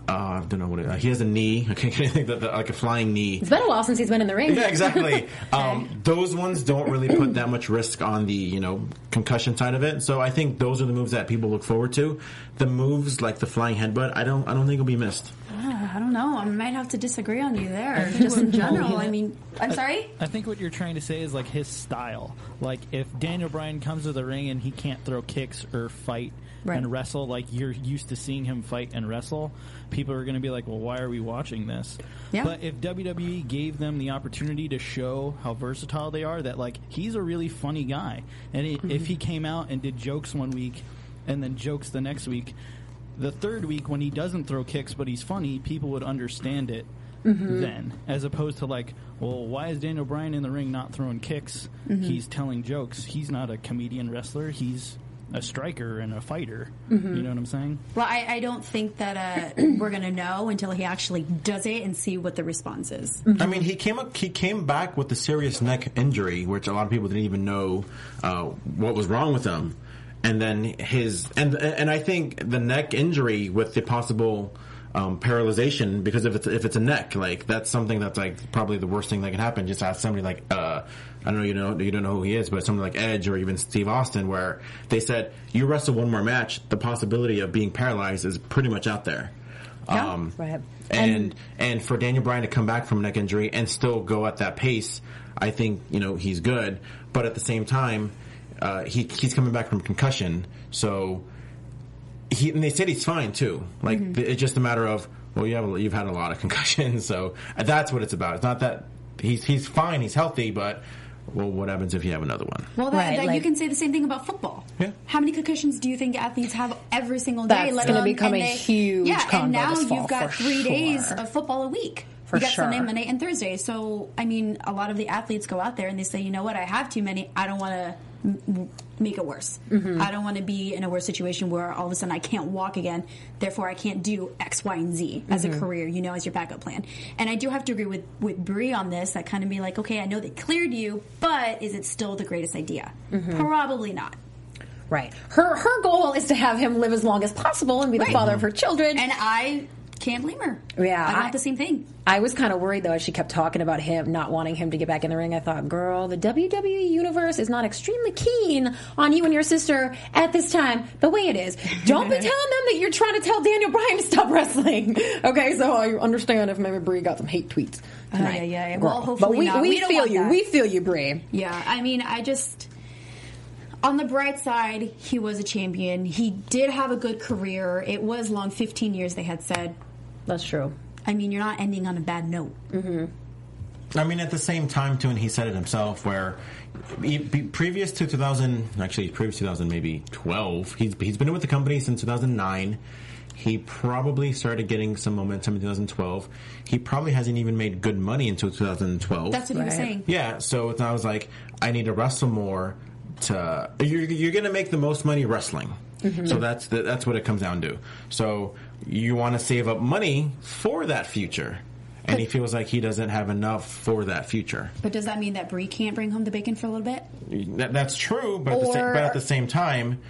Uh, I don't know what it, uh, he has a knee. <laughs> I can't think that like a flying knee. It's been a while since he's been in the ring. Yeah, exactly. <laughs> um, those ones don't really put that much risk on the you know concussion side of it. So I think those are the moves that people look forward to. The moves like the flying headbutt, I don't I don't think will be missed. Ah, I don't know. I might have to disagree on you there. Just in general. I mean, I'm sorry? I think what you're trying to say is like his style. Like if Daniel Bryan comes to the ring and he can't throw kicks or fight Right. and wrestle like you're used to seeing him fight and wrestle, people are going to be like, "Well, why are we watching this?" Yeah. But if WWE gave them the opportunity to show how versatile they are, that like he's a really funny guy, and he, if mm-hmm. he came out and did jokes one week and then jokes the next week, the third week when he doesn't throw kicks but he's funny, people would understand it mm-hmm. then, as opposed to like, well, why is Daniel Bryan in the ring not throwing kicks? Mm-hmm. He's telling jokes. He's not a comedian wrestler. He's a striker and a fighter. You know what I'm saying? Well, I, I don't think that uh, <clears throat> we're going to know until he actually does it and see what the response is. I mean, he came up, he came back with a serious neck injury, which a lot of people didn't even know uh, what was wrong with him. And then his and and I think the neck injury with the possible um, paralyzation because if it's if it's a neck, like that's something that's like probably the worst thing that can happen. Just ask somebody like uh, I don't know, you know, you don't know who he is, but somebody like Edge or even Steve Austin, where they said you wrestle one more match, the possibility of being paralyzed is pretty much out there. Yeah, Um, Right. and and for Daniel Bryan to come back from neck injury and still go at that pace, I think you know he's good. But at the same time, uh, he he's coming back from concussion, so he and they said he's fine too. Like it's just a matter of well, you have a, you've had a lot of concussions, <laughs> so that's what it's about. It's not that he's he's fine, he's healthy, but well, what happens if you have another one? Well, that, Right, that you can say the same thing about football. Yeah. How many concussions do you think athletes have every single day? That's gonna become a they- huge yeah. convo And now this you've got for three days of football a week. For you got Sunday. Monday, and Thursday. So, I mean, a lot of the athletes go out there and they say, you know what, I have too many. I don't want to m- make it worse. Mm-hmm. I don't want to be in a worse situation where all of a sudden I can't walk again. Therefore, I can't do X, Y, and Z as Mm-hmm. a career, you know, as your backup plan. And I do have to agree with, with Brie on this that kind of be like, okay, I know they cleared you, but is it still the greatest idea? Mm-hmm. Probably not. Right. Her her goal is to have him live as long as possible and be the Right. father of her children. And I can't blame her. Yeah, I want I- the same thing. I was kind of worried though as she kept talking about him not wanting him to get back in the ring. I thought, girl, the WWE universe is not extremely keen on you and your sister at this time. The way it is, don't be <laughs> telling them that you're trying to tell Daniel Bryan to stop wrestling. <laughs> Okay, so I understand if maybe Brie got some hate tweets oh, tonight. yeah, yeah, yeah. Well, hopefully but we, not. we, We feel you. that. We feel you, Brie. Yeah, I mean, I just. On the bright side, he was a champion. He did have a good career. It was long 15 years, they had said. That's true. I mean, you're not ending on a bad note. Mm-hmm. I mean, at the same time, too, and he said it himself, where he, previous to 2000, actually previous 2000, maybe 12, he's, he's been with the company since 2009. He probably started getting some momentum in 2012. He probably hasn't even made good money until 2012. That's what he was saying. Yeah, so it's- I was like, I need to wrestle more. To you're, you're going to make the most money wrestling, mm-hmm. so that's the, that's what it comes down to. So you want to save up money for that future, and he feels like he doesn't have enough for that future. But does that mean that Brie can't bring home the bacon for a little bit? That, that's true, but at, the same, but at the same time,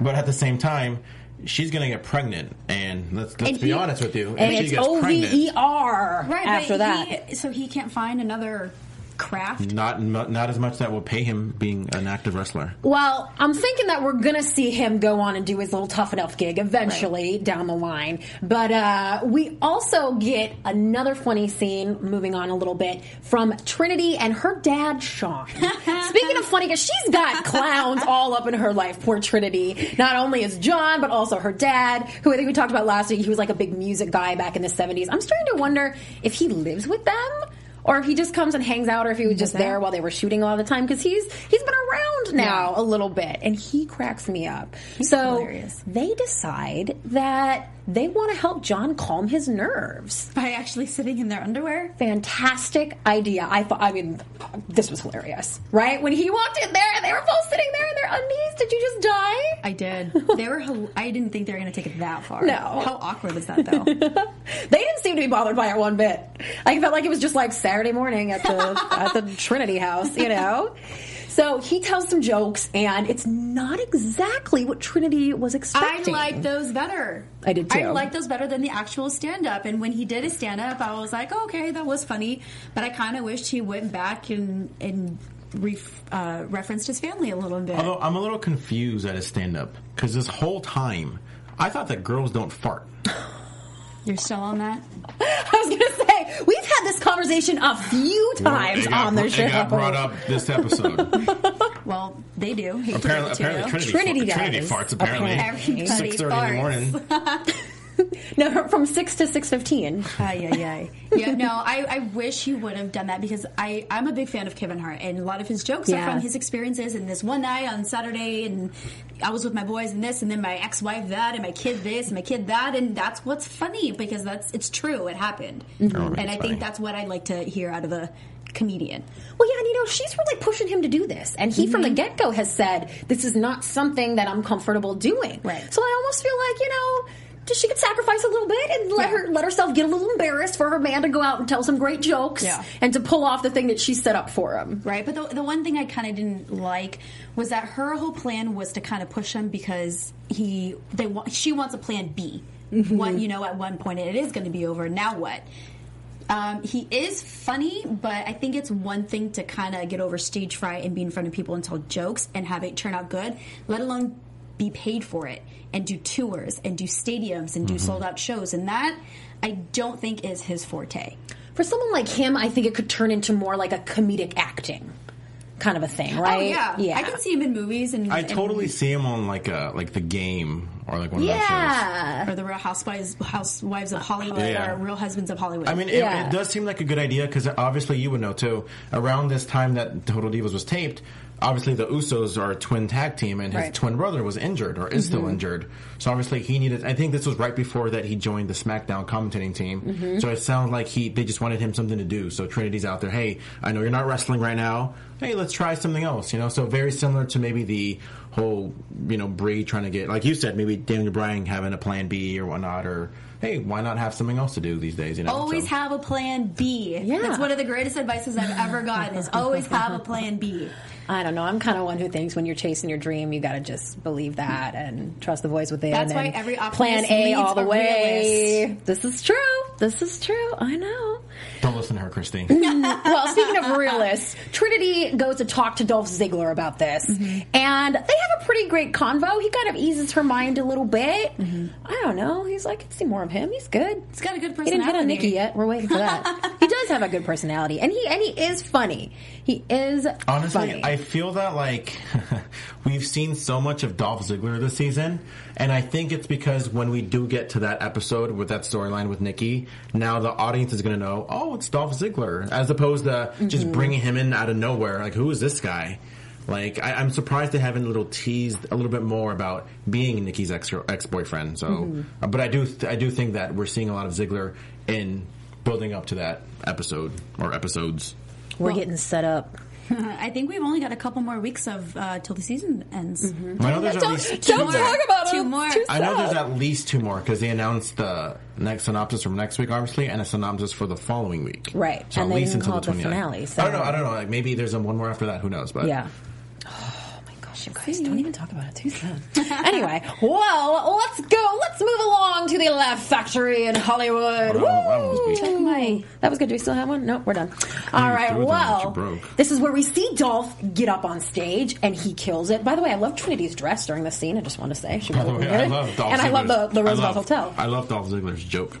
but at the same time, she's going to get pregnant, and let's let's And be he- honest with you, And if she it's gets O V pregnant, E R Right, after that. He, so he can't find another craft? not not as much that will pay him being an active wrestler. Well, I'm thinking that we're gonna see him go on and do his little tough enough gig eventually down the line. But uh, we also get another funny scene. Moving on a little bit from Trinity and her dad Sean. <laughs> Speaking of funny, because she's got clowns all up in her life. Poor Trinity. Not only is John, but also her dad, who I think we talked about last week. He was like a big music guy back in the 70s. I'm starting to wonder if he lives with them. Or if he just comes and hangs out, or if he was just there while they were shooting all the time, because he's he's been around now a little bit, and he cracks me up. so hilarious. they decide that they want to help John calm his nerves. By actually sitting in their underwear? Fantastic idea. I thought. I mean, this was hilarious, right? When he walked in there, and they were both sitting there in their undies. Did you just die? I did. They were. I didn't think they were going to take it that far. No. How awkward was that, though? <laughs> they didn't seem to be bothered by it one bit. I felt like it was just like Saturday morning at the at the Trinity house, you know. So he tells some jokes, and it's not exactly what Trinity was expecting. I like those better. I did too. I like those better than the actual stand up. And when he did his stand up, I was like, oh, okay, that was funny. But I kind of wished he went back and and ref, uh, referenced his family a little bit. Although I'm a little confused at his stand up because this whole time I thought that girls don't fart. <laughs> You're still on that? <laughs> I was gonna say we've had this conversation a few times It got on the show. It got brought up this episode. <laughs> Well, they do. Hate apparently, apparently. Trinity, Trinity fa- Trinity does. farts. Apparently, Apparently. six thirty in the morning. <laughs> <laughs> No, from six to six fifteen. Ay, ay, ay. Yeah, no, I, I wish he would have done that because I, I'm a big fan of Kevin Hart and a lot of his jokes Yeah. are from his experiences and this one night on Saturday and I was with my boys and this and then my ex-wife that and my kid this and my kid that and that's what's funny because that's it's true it happened Mm-hmm. Oh, and I funny. think that's what I'd like to hear out of a comedian. Well, yeah, and you know, she's really pushing him to do this. And he, from Mm-hmm. the get go, has said, this is not something that I'm comfortable doing. Right. So I almost feel like, you know, just she could sacrifice a little bit and let Yeah. her let herself get a little embarrassed for her man to go out and tell some great jokes Yeah. and to pull off the thing that she set up for him. Right, but the, the one thing I kind of didn't like was that her whole plan was to kind of push him because he they want she wants a plan B. One, you know, at one point it is going to be over. Now what? Um, he is funny, but I think it's one thing to kind of get over stage fright and be in front of people and tell jokes and have it turn out good, let alone be paid for it and do tours and do stadiums and do mm-hmm. sold out shows. And that I don't think is his forte. For someone like him, I think it could turn into more like a comedic acting. kind of a thing, oh, right? Oh yeah. yeah. I can see him in movies and I and- totally see him on like a like the game or like one of those shows. or the Real Housewives Housewives of Hollywood Yeah. or Real Husbands of Hollywood. I mean, it, Yeah. it does seem like a good idea because obviously you would know too. Around this time that Total Divas was taped, obviously the Usos are a twin tag team, and his Right. twin brother was injured or is Mm-hmm. still injured. So obviously he needed. I think this was right before that he joined the SmackDown commentating team. Mm-hmm. So it sounds like he they just wanted him something to do. So Trinity's out there. Hey, I know you're not wrestling right now. Hey, let's try something else. You know, so very similar to maybe the whole you know Brie trying to get like you said maybe Daniel Bryan having a plan B or whatnot or. Hey, why not have something else to do these days? You know, always so. have a plan B. Yeah. That's one of the greatest advices I've ever gotten is <laughs> always have a plan B. I don't know. I'm kind of one who thinks when you're chasing your dream, you got to just believe that and trust the voice within. That's why every plan A all the way. realist. This is true. This is true. I know. Don't listen to her, Christine. <laughs> well, speaking of realists, Trinity goes to talk to Dolph Ziggler about this, Mm-hmm. and they have a pretty great convo. He kind of eases her mind a little bit. Mm-hmm. I don't know. He's like, I can see more of him. He's good. He's got a good personality. He didn't hit on. Nikki yet. We're waiting for that. <laughs> he does have a good personality, and he and he is funny. He is Honestly, funny. I feel that like <laughs> we've seen so much of Dolph Ziggler this season, and I think it's because when we do get to that episode with that storyline with Nikki, now the audience is going to know, oh, it's Dolph Ziggler, as opposed to just Mhm. bringing him in out of nowhere. Like, who is this guy? Like, I, I'm surprised they haven't a little teased a little bit more about being Nikki's ex ex boyfriend. So, Mhm. uh, but I do I do think that we're seeing a lot of Ziggler in building up to that episode or episodes. We're getting set up. <laughs> I think we've only got a couple more weeks of uh, till the season ends. I know there's at least two don't more. talk about two him. more. I know there's at least two more because they announced the next synopsis from next week, obviously, and a synopsis for the following week. Right. So And at they least didn't until the the 29th. finale, so- I don't know. I don't know. Like maybe there's a one more after that. Who knows? But Yeah. <sighs> <sighs> Oh my gosh, you guys don't even talk about it too soon. <laughs> anyway, well, let's go. Let's move along to the Laugh Factory in Hollywood. Wow, that was weak. My- That was good. Do we still have one? Nope, we're done. All right. threw them, but you Well, broke. this is where we see Dolph get up on stage and he kills it. By the way, I love Trinity's dress during this scene. I just want to say she By really the looked way, I good. love Dolph and I love the, Ziggler's- the I Roosevelt love- Hotel. I love Dolph Ziggler's joke,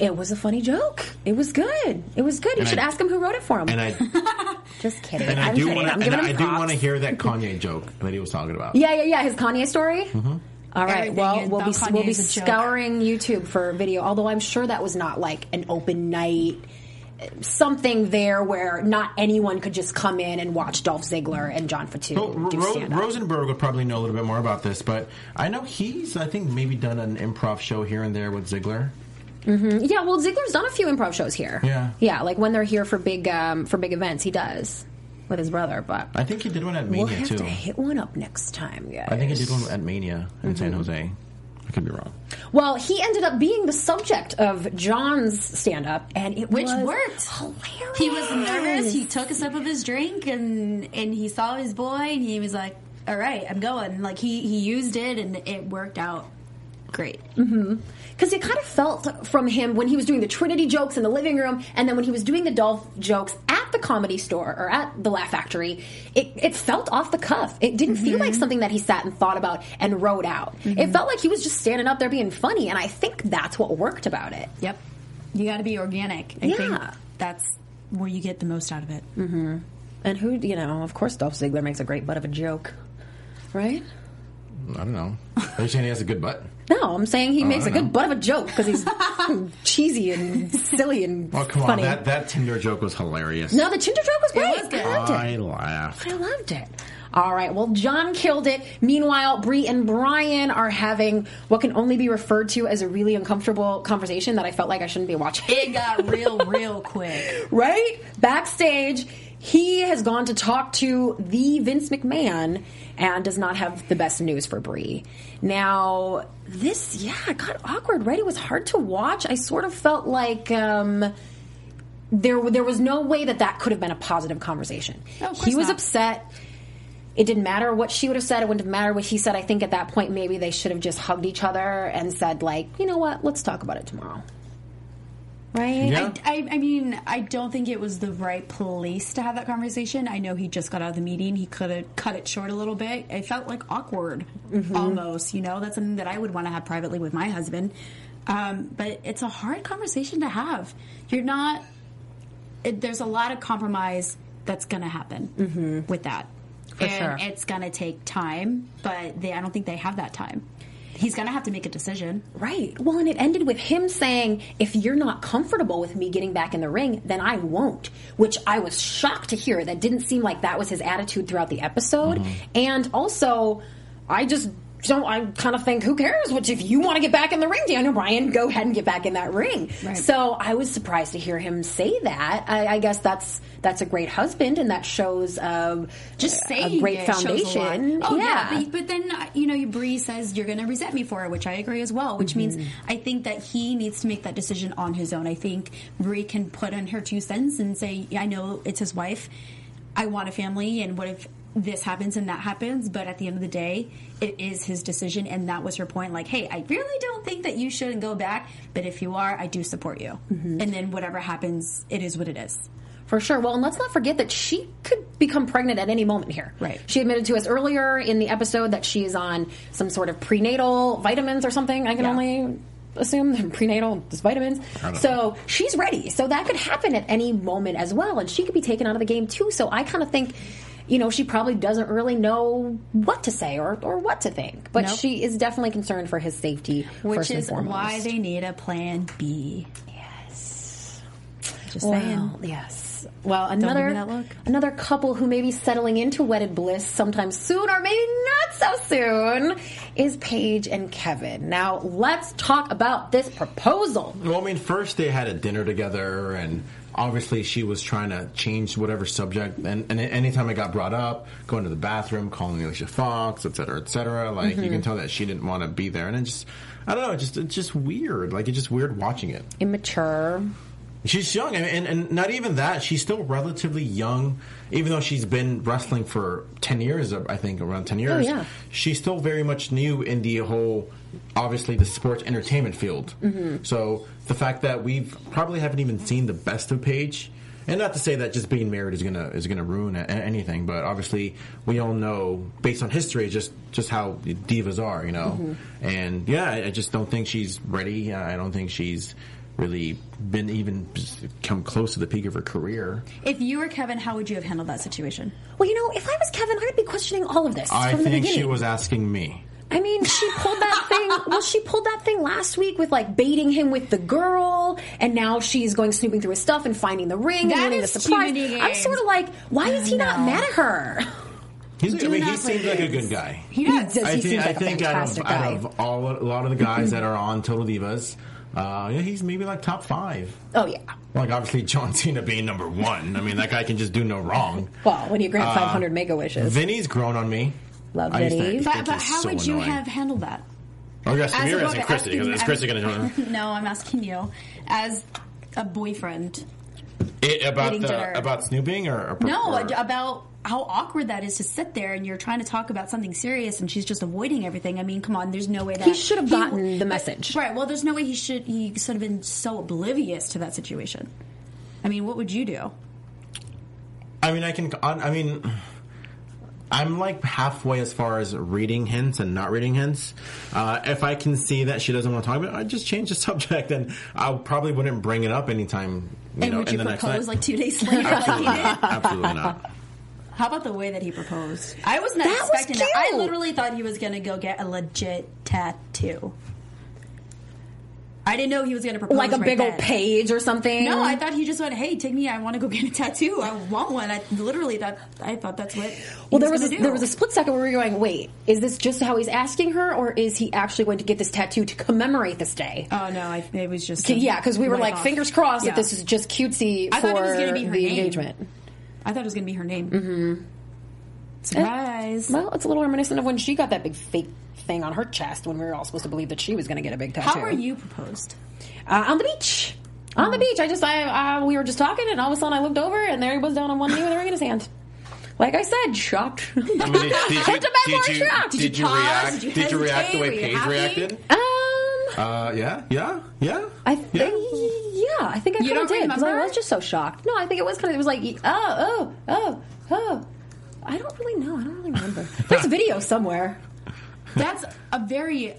It was a funny joke. It was good. It was good. You And should I- ask him who wrote it for him. and I <laughs> just kidding. and I I'm do want to giving and him I do want to hear that <laughs> Kanye joke that he was talking about. Yeah, yeah, yeah. His Kanye story. Mm-hmm. All right. Everything well, we'll be about Kanye we'll be is joke. scouring YouTube for video. Although I'm sure that was not like an open night. Something there where not anyone could just come in and watch Dolph Ziggler and John Fatu Well, do Ro- Rosenberg would probably know a little bit more about this, but I know he's, I think, maybe done an improv show here and there with Ziggler. Hmm Yeah, well, Ziggler's done a few improv shows here. Yeah. yeah, like when they're here for big um, for big events, he does with his brother. But I think he did one at Mania we'll Mania have too. to hit one up next time, guys. I think he did one at Mania in San Mhm. Jose. I could be wrong. Well, he ended up being the subject of John's stand up, and it Which was worked. hilarious. He was nervous. He took a sip of his drink and and he saw his boy and he was like, "All right, I'm going." Like he he used it and it worked out great. Mm-hmm. Because it kind of felt from him when he was doing the Trinity jokes in the living room, and then when he was doing the Dolph jokes at the comedy store or at the Laugh Factory, it, it felt off the cuff. It didn't feel like something that he sat and thought about and wrote out. It felt like he was just standing up there being funny, and I think that's what worked about it. Yep. You got to be organic. I Yeah. think that's where you get the most out of it. Mm-hmm. And who, you know, of course, Dolph Ziggler makes a great butt of a joke, right? I don't know. Are you saying he has a good butt? No, I'm saying he Oh, makes a don't good butt of a joke because he's <laughs> cheesy and silly and Well, come funny. on. That, that Tinder joke was hilarious. no, the Tinder joke was great. I loved it. I laughed. I loved it. All right. Well, John killed it. Meanwhile, Brie and Bryan are having what can only be referred to as a really uncomfortable conversation that I felt like I shouldn't be watching. It got real, real quick. <laughs> right? Backstage, he has gone to talk to the Vince McMahon and does not have the best news for Brie. Now, this, yeah, it got awkward, right? It was hard to watch. I sort of felt like um, there there was no way that that could have been a positive conversation. Of he was not. upset. It didn't matter what she would have said. It wouldn't have mattered what he said. I think at that point, maybe they should have just hugged each other and said, like, you know what? Let's talk about it tomorrow. Right? I, I, I mean, I don't think it was the right place to have that conversation. I know he just got out of the meeting. He could have cut it short a little bit. It felt like awkward, Mm-hmm. almost. You know, that's something that I would want to have privately with my husband. Um, but it's a hard conversation to have. You're not. It, there's a lot of compromise that's going to happen Mm-hmm. with that. For and sure. it's going to take time, but they, I don't think they have that time. He's going to have to make a decision. Right. Well, and it ended with him saying, if you're not comfortable with me getting back in the ring, then I won't. Which I was shocked to hear. That didn't seem like that was his attitude throughout the episode. Mm-hmm. And also, I just don't, I kind of think, who cares? Which if you want to get back in the ring, Daniel Bryan, go ahead and get back in that ring. Right. So I was surprised to hear him say that. I, I guess that's that's a great husband, and that shows um, Just a- great it shows a foundation. Oh yeah, yeah. But, but then uh, you know, Brie says you're going to resent me for it, which I agree as well. Which means Mm-hmm. I think that he needs to make that decision on his own. I think Brie can put in her two cents and say, "I know it's his wife. I want a family, and what if?" This happens and that happens, but at the end of the day, it is his decision, and that was her point. Like, hey, I really don't think that you shouldn't go back, but if you are, I do support you. Mm-hmm. And then whatever happens, it is what it is. For sure. Well, and let's not forget that she could become pregnant at any moment here. Right. She admitted to us earlier in the episode that she is on some sort of prenatal vitamins or something. I can Yeah. only assume prenatal is vitamins. So she's ready. So that could happen at any moment as well, and she could be taken out of the game too. So I kind of think. You know, she probably doesn't really know what to say or, or what to think, but Nope. she is definitely concerned for his safety. Which first and is foremost. why they need a plan B. Yes. Just Well, saying. yes. Well, another that look. another couple who may be settling into wedded bliss sometime soon, or maybe not so soon, is Paige and Kevin. Now, let's talk about this proposal. Well, I mean, first they had a dinner together, and obviously she was trying to change whatever subject. And, and anytime it got brought up, going to the bathroom, calling Alicia Fox, et cetera, et cetera, like you Mhm. can tell that she didn't want to be there. And it just, I don't know, it just it's just weird. Like it's just weird watching it. Immature. She's young, and, and, and not even that. She's still relatively young, even though she's been wrestling for ten years. I think around ten years. Oh, yeah. She's still very much new in the whole, obviously the sports entertainment field. Mhm. So the fact that we've probably haven't even seen the best of Paige, and not to say that just being married is gonna is gonna ruin a- anything, but obviously we all know based on history just just how divas are, you know. Mhm. And yeah, I, I just don't think she's ready. I don't think she's really been even come close to the peak of her career. If you were Kevin, how would you have handled that situation? Well, you know, if I was Kevin, I'd be questioning all of this I think she was asking me. I mean, she pulled that thing. Well, she pulled that thing last week with like baiting him with the girl, and now she's going snooping through his stuff and finding the ring That and winning the is surprise. cheating I'm sort of like, why is he not mad at her? He's, I mean, he seems like a good guy. He does. He I think, seems I like a think out of, fantastic guy. out of all a lot of the guys that are <laughs> on Total Divas, uh, yeah, he's maybe like top five. Oh yeah. Like obviously John Cena being number one. I mean, that guy can just do no wrong. Well, when you grant Uh, 500 mega wishes, Vinny's grown on me. Love I used to Vinny. think But, but how so would you annoying. have handled that? Oh, yes, As you're a asking Christy asking- is Christy going to No, I'm asking you as a boyfriend. about the, dinner. about snooping or, or No, or- about how awkward that is to sit there and you're trying to talk about something serious and she's just avoiding everything. I mean, come on, there's no way that He should have gotten the message. Right. Well, there's no way he should. He should have been so oblivious to that situation. I mean, what would you do? I mean, I can. I mean, I'm like halfway as far as reading hints and not reading hints. Uh, if I can see that she doesn't want to talk about it, I'd just change the <laughs> subject, and I probably wouldn't bring it up anytime. You and know, would in you propose like two days later, <laughs> like he Absolutely did? not. Absolutely not. <laughs> How about the way that he proposed? I was not That was expecting that. I literally thought he was going to go get a legit tattoo. I didn't know he was going to propose like a right big old page or something. No, I thought he just went, "Hey, take me. I want to go get a tattoo. I want one." I literally thought I thought that's what. Well, he there was gonna a, do. there was a split second where we were going, wait, is this just how he's asking her, or is he actually going to get this tattoo to commemorate this day? Oh no, I, it was just yeah, because we were like, off. fingers crossed Yeah. that this is just cutesy I for thought it was going to be her the name. engagement. I thought it was going to be her name. Mm-hmm. Surprise! Well, it's a little reminiscent of when she got that big fake thing on her chest when we were all supposed to believe that she was going to get a big tattoo. How were you proposed? Uh, on the beach. On the beach. I just, I, I, we were just talking, and all of a sudden I looked over, and there he was down on one knee with a ring in his hand. Like I said, shocked. <laughs> I mean, did, did <laughs> you, Put the back more did you, shocked. did Did you you pause? react? Did you Did you react the way hesitate? Were you Paige happy? reacted? Um, Uh, yeah, yeah, yeah. I think, yeah, I think I You kind of don't did because I was just so shocked. No, I think it was kind of. It was like, oh, oh, oh, oh. I don't really know. I don't really remember. There's a video somewhere. That's a very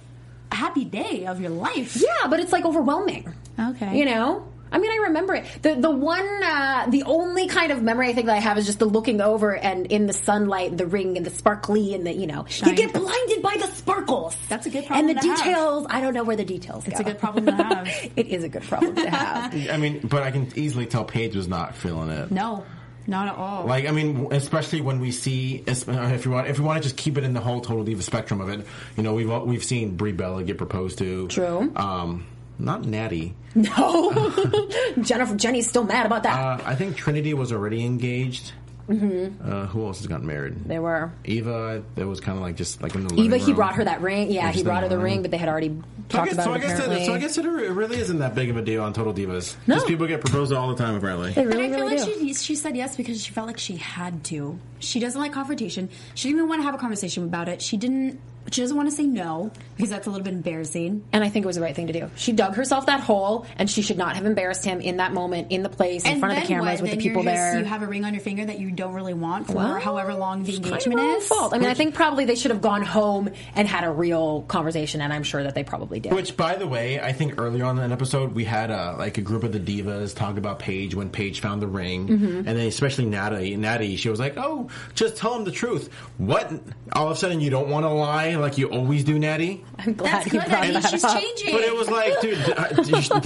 happy day of your life. Yeah, but it's like overwhelming. Okay. You know, I mean, I remember it. The the one, uh, the only kind of memory I think that I have is just the looking over and in the sunlight, the ring and the sparkly and the you know, Shine. you get blinded by the sparkles. That's a good problem And the to have. details, I don't know where the details It's go. a good problem to have. <laughs> it is a good problem to have. <laughs> I mean, but I can easily tell Paige was not feeling it. No, not at all. Like I mean, especially when we see, if you want, if you want to just keep it in the whole total diva spectrum of it, you know, we've all- we've seen Brie Bella get proposed to. True. Um, not Natty. <laughs> No, <laughs> Jennifer Jenny's still mad about that. Uh, I think Trinity was already engaged. mm-hmm. Uh, who else has gotten married? They were. Eva. That was kind of like just like in the living Eva, he room. brought her that ring. Yeah, he brought her the the ring, room. but they had already So I talked guess, about so I guess, apparently. it, so I guess it really isn't that big of a deal on Total Divas. No. Because people get proposed all the time, apparently. They But really, I feel like do. she she said yes because she felt like she had to. She doesn't like confrontation. She didn't even want to have a conversation about it. She didn't. She doesn't want to say no because that's a little bit embarrassing. And I think it was the right thing to do. She dug herself that hole, and she should not have embarrassed him in that moment, in the place, in and front of the then cameras what? with the people you're just- there. You have a ring on your finger that you don't really want for Well, however long the Kind of engagement is. fault. I mean, I think probably they should have gone home and had a real conversation, and I'm sure that they probably did. Which, by the way, I think earlier on in the episode we had uh, like a group of the divas talk about Paige when Paige found the ring, Mhm. and then especially Natty. Natty, she was like, "Oh, just tell him the truth." What? All of a sudden, you don't want to lie like you always do, Natty. I'm glad That's he good. brought That means that she's up. changing. But it was like, dude,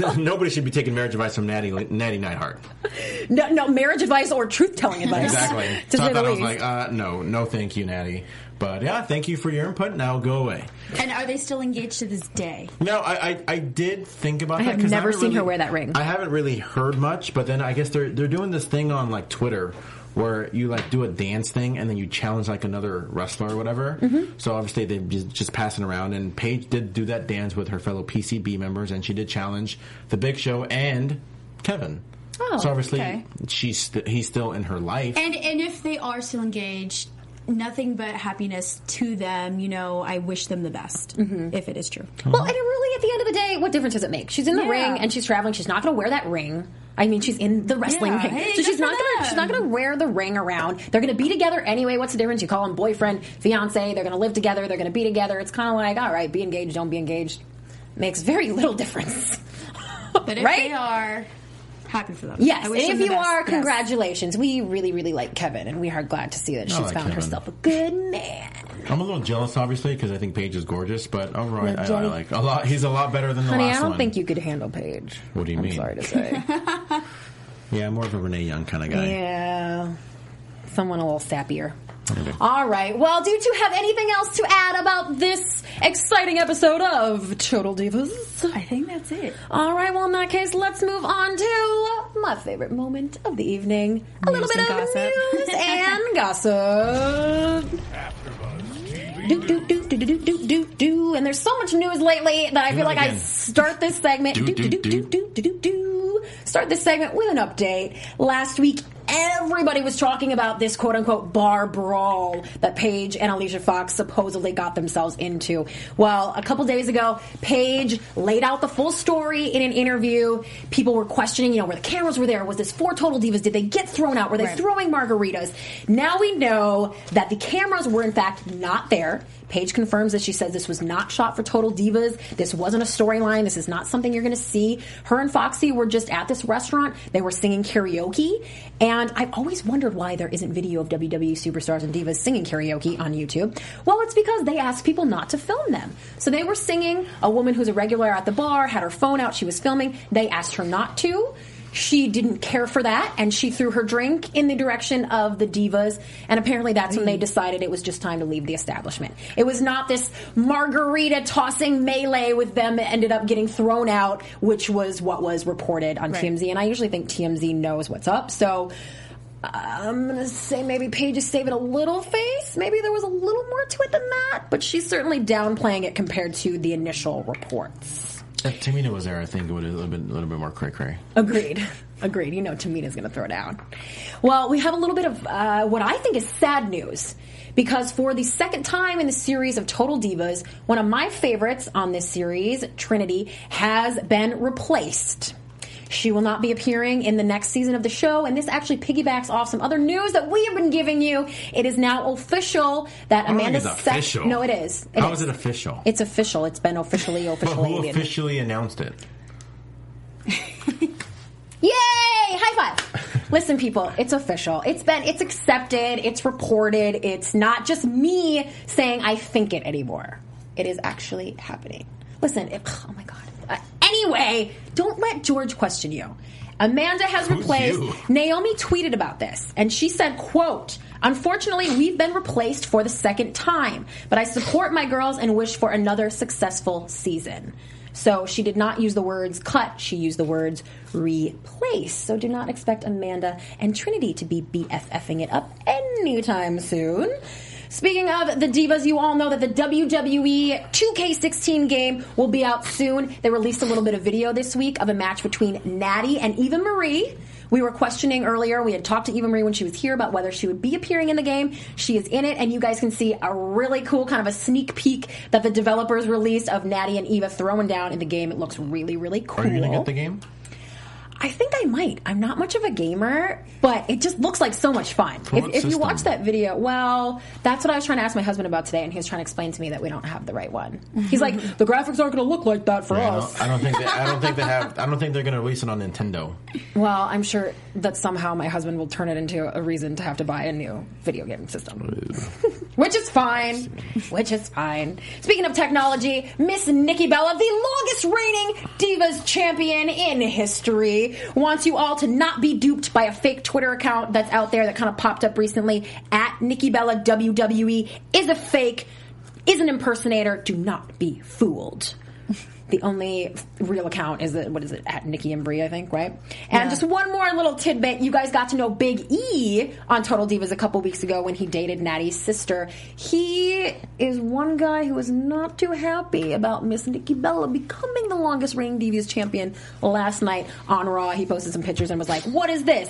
uh, <laughs> nobody should be taking marriage advice from Natty Natty Neidhart. No, no marriage advice or truth telling advice. Exactly. <laughs> to so I say the thought I was least. like, uh, no, no, thank you, Natty. But yeah, thank you for your input. Now go away. And are they still engaged to this day? No, I, I, I did think about I that. have 'cause never haven't seen her wear that ring. I haven't really heard much, but then I guess they're they're doing this thing on like Twitter where you like do a dance thing and then you challenge like another wrestler or whatever. Mhm. So obviously they just, just passing around, and Paige did do that dance with her fellow PCB members, and she did challenge the Big Show and Kevin. Oh, so obviously okay. she's st- he's still in her life. And and if they are still engaged, nothing but happiness to them. You know, I wish them the best. Mm-hmm. If it is true. Well, and really, at the end of the day, what difference does it make? She's in the Yeah. ring and she's traveling. She's not going to wear that ring. I mean, she's in the wrestling Yeah, ring, hey, so she's not going to. She's not to wear the ring around. They're going to be together anyway. What's the difference? You call them boyfriend, fiance. They're going to live together. They're going to be together. It's kind of like, all right, be engaged, don't be engaged. Makes very little difference. But if <laughs> Right? they are happy for them, Yes, I and if you best. are, Yes. congratulations. We really, really like Kevin, and we are glad to see that she's like found Kevin. herself a good man. I'm a little jealous, obviously, because I think Paige is gorgeous. But overall, No, I, I like a lot. He's a lot better than the Honey, last one. I don't one. think you could handle Paige. What do you I'm mean? sorry to <laughs> say. Yeah, more of a Renee Young kind of guy. Yeah. Someone a little sappier. Maybe. All right. Well, do you have anything else to add about this exciting episode of Total Divas? I think that's it. All right. Well, in that case, let's move on to my favorite moment of the evening: a little bit of gossip. news and gossip. Do, do, do, do, do, do, do, do. And there's so much news lately that I do feel like again. I start this segment. Do, do, do, do, do, do, do. Start this segment with an update. Last week everybody was talking about this quote unquote bar brawl that Paige and Alicia Fox supposedly got themselves into. Well, a couple days ago, Paige laid out the full story in an interview. People were questioning, you know, where the cameras were there. Was this for Total Divas? Did they get thrown out? Were they Right. throwing margaritas? Now we know that the cameras were in fact not there. Paige confirms that she says this was not shot for Total Divas. This wasn't a storyline. This is not something you're going to see. Her and Foxy were just at this restaurant. They were singing karaoke. And I've always wondered why there isn't video of WWE superstars and divas singing karaoke on YouTube. Well, it's because they asked people not to film them. So they were singing. A woman who's a regular at the bar had her phone out. She was filming. They asked her not to. She didn't care for that, and she threw her drink in the direction of the divas. And apparently, that's when they decided it was just time to leave the establishment. It was not this margarita tossing melee with them that ended up getting thrown out, which was what was reported on Right. TMZ. And I usually think TMZ knows what's up. So I'm going to say maybe Paige is saving a little face. Maybe there was a little more to it than that, but she's certainly downplaying it compared to the initial reports. If Tamina was there, I think it would have been a little bit more cray cray. Agreed. Agreed. You know, Tamina's going to throw down. Well, we have a little bit of uh, what I think is sad news. Because for the second time in the series of Total Divas, one of my favorites on this series, Trinity, has been replaced. She will not be appearing in the next season of the show, and this actually piggybacks off some other news that we have been giving you. It is now official that Amanda think it's Seth- official. No, it is. How is it official? It's official. It's been officially But officially. who officially announced it? <laughs> Yay! High five. Listen, people, it's official. It's been, it's accepted, it's reported. It's not just me saying I think it anymore. It is actually happening. Listen, it, oh my God. Anyway, don't let George question you. Amanda has Who's replaced. you? Naomi tweeted about this, and she said, "quote Unfortunately, we've been replaced for the second time, but I support my girls and wish for another successful season." So she did not use the words cut; she used the words replace. So do not expect Amanda and Trinity to be BFFing it up anytime soon. Speaking of the divas, you all know that the WWE 2K16 game will be out soon. They released a little bit of video this week of a match between Natty and Eva Marie. We were questioning earlier. We had talked to Eva Marie when she was here about whether she would be appearing in the game. She is in it, and you guys can see a really cool kind of a sneak peek that the developers released of Natty and Eva throwing down in the game. It looks really, really cool. Are you gonna get the game? I think I might. I'm not much of a gamer, but it just looks like so much fun. If, if you watch that video, well, that's what I was trying to ask my husband about today, and he was trying to explain to me that we don't have the right one. He's like, the graphics aren't going to look like that for Yeah, I us. don't, I don't think they, I don't think they <laughs> have. I don't think they're going to release it on Nintendo. Well, I'm sure that somehow my husband will turn it into a reason to have to buy a new video game system. <laughs> Which is fine. Which is fine. Speaking of technology, Miss Nikki Bella, the longest reigning Divas champion in history, wants you all to not be duped by a fake Twitter account that's out there that kind of popped up recently. At Nikki Bella WWE is a fake, is an impersonator. Do not be fooled. The only real account is it, what is it at Nikki and Brie, I think, right? And just one more little tidbit: you guys got to know Big E on Total Divas a couple weeks ago when he dated Natty's sister. He is one guy who is not too happy about Miss Nikki Bella becoming the longest reigning Divas champion last night on Raw. He posted some pictures and was like, "What is this?"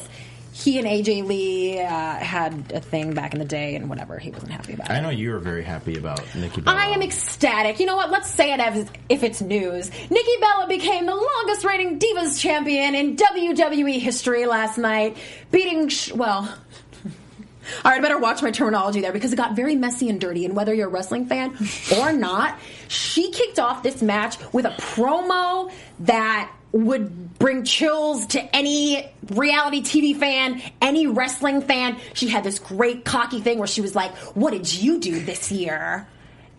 He and AJ Lee uh, had a thing back in the day, and whatever. He wasn't happy about it. I know you were very happy about Nikki Bella. I am ecstatic. You know what? Let's say it as if it's news. Nikki Bella became the longest reigning Divas champion in WWE history last night, beating, sh- well, <laughs> all right, I better watch my terminology there because it got very messy and dirty. And whether you're a wrestling fan or not, she kicked off this match with a promo that would bring chills to any reality TV fan, any wrestling fan. She had this great cocky thing where she was like, What did you do this year?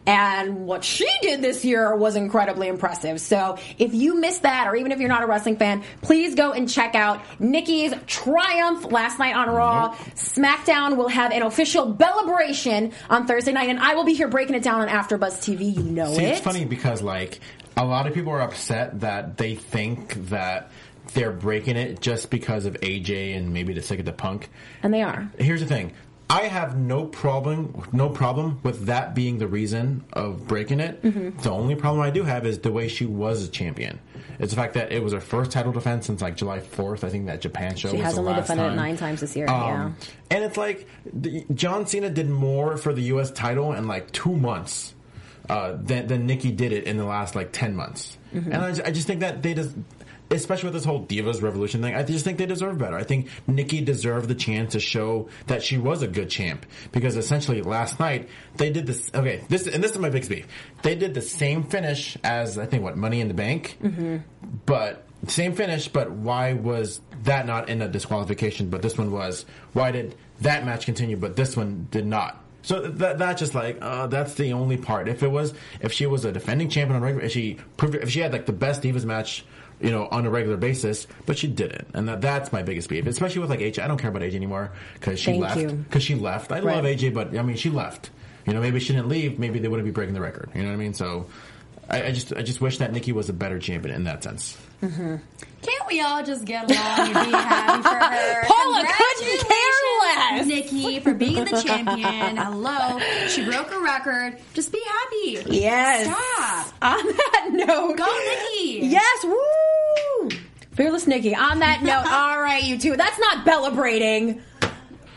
And what she did this year was incredibly impressive. So if you missed that, or even if you're not a wrestling fan, please go and check out Nikki's triumph last night on Raw. SmackDown will have an official celebration on Thursday night, and I will be here breaking it down on AfterBuzz TV. You know See, it. it's funny because like a lot of people are upset that they think that they're breaking it just because of AJ and maybe the sick of the punk. And they are. Here's the thing. I have no problem, no problem with that being the reason of breaking it. Mm-hmm. The only problem I do have is the way she was a champion. It's the fact that it was her first title defense since like July 4th. I think that Japan show She was has the only last defended it nine times this year. Um, yeah. And it's like the, John Cena did more for the U.S. title in like two months uh, than, than Nikki did it in the last like 10 months. Mhm. And I, ju- I just think that they just, especially with this whole Divas Revolution thing, I just think they deserve better. I think Nikki deserved the chance to show that she was a good champ because essentially last night they did this. Okay, this and this is my biggest beef. They did the same finish as I think what Money in the Bank, Mm-hmm. but same finish. But why was that not in a disqualification? But this one was. Why did that match continue? But this one did not. So that that's just like uh, that's the only part. If it was if she was a defending champion on regular, if she proved, if she had like the best divas match, you know, on a regular basis, but she didn't, and that that's my biggest beef. Especially with like AJ, I don't care about AJ anymore because she Thank left. Because she left. I Right. love AJ, but I mean she left. You know, maybe she didn't leave. Maybe they wouldn't be breaking the record. You know what I mean? So. I, I just, I just wish that Nikki was a better champion in that sense. Mm-hmm. Can't we all just get along and be happy for her? <laughs> Paula couldn't care Congratulations, Nikki, for being the champion. Hello. She broke a record. Just be happy. Yes. Stop. On that <laughs> note, Go, Nikki. Yes, woo! Fearless Nikki. On that note, <laughs> all right, you two. That's not celebrating.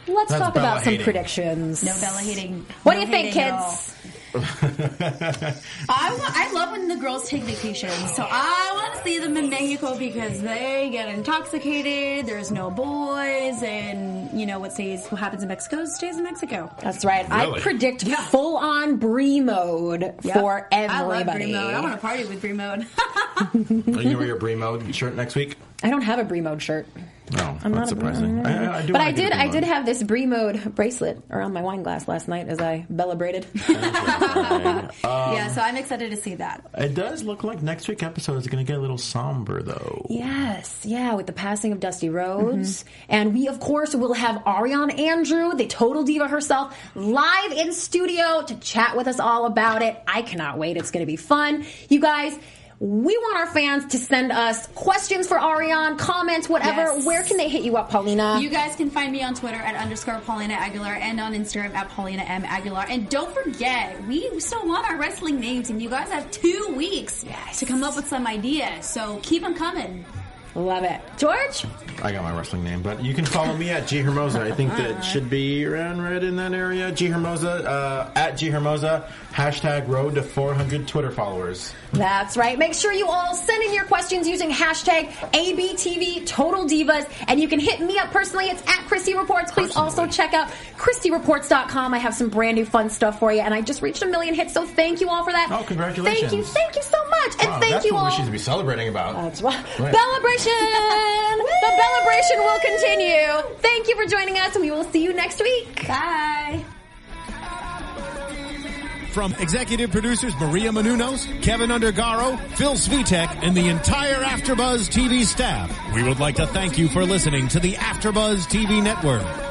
Let's That's talk Bella about some predictions. No Bella hating. What No do you think, hating at kids? <laughs> I, I love when the girls take vacations. So I want to see them in Mexico because they get intoxicated. There's no boys, and you know what stays, what happens in Mexico stays in Mexico. That's right. I Really? predict full on Brie mode Yep. for I love everybody. Brie mode. I want to party with Brie mode. <laughs> Are you gonna wear your Brie mode shirt next week? I don't have a Brie mode shirt. No, I'm not a- surprising. I, I, I do but I did. I did have this brie mode bracelet around my wine glass last night as I celebrated. <laughs> <laughs> Um, yeah, so I'm excited to see that. It does look like next week episode is going to get a little somber, though. Yes, yeah, with the passing of Dusty Rhodes. Mm-hmm. And we, of course, will have Ariane Andrew, the total diva herself, live in studio to chat with us all about it. I cannot wait. It's going to be fun. You guys, we want our fans to send us questions for Ariane, comments, whatever. Yes. Where can they hit you up, Paulina? You guys can find me on Twitter at underscore Paulina Aguilar and on Instagram at Paulina M Aguilar. And don't forget, we still want our wrestling names, and you guys have two weeks to come up with some ideas. So keep them coming. Love it. George? I got my wrestling name, but you can follow me at G Hermoza. I think that should be around right in that area. G Hermoza, uh, at G Hermoza, hashtag road to 400 Twitter followers. That's right. Make sure you all send in your questions using hashtag ABTV Total Divas. And you can hit me up personally. It's at Christy Reports. Please also check out ChristyReports.com. I have some brand new fun stuff for you. And I just reached a million hits, so thank you all for that. Oh, congratulations. Thank you. Thank you so much. And Wow, thank that's you what all. we should be celebrating about. That's right. Right. Celebration! The celebration will continue. Thank you for joining us, and we will see you next week. Bye. From executive producers Maria Menounos, Kevin Undergaro, Phil Svitek, and the entire AfterBuzz TV staff, we would like to thank you for listening to the AfterBuzz TV network.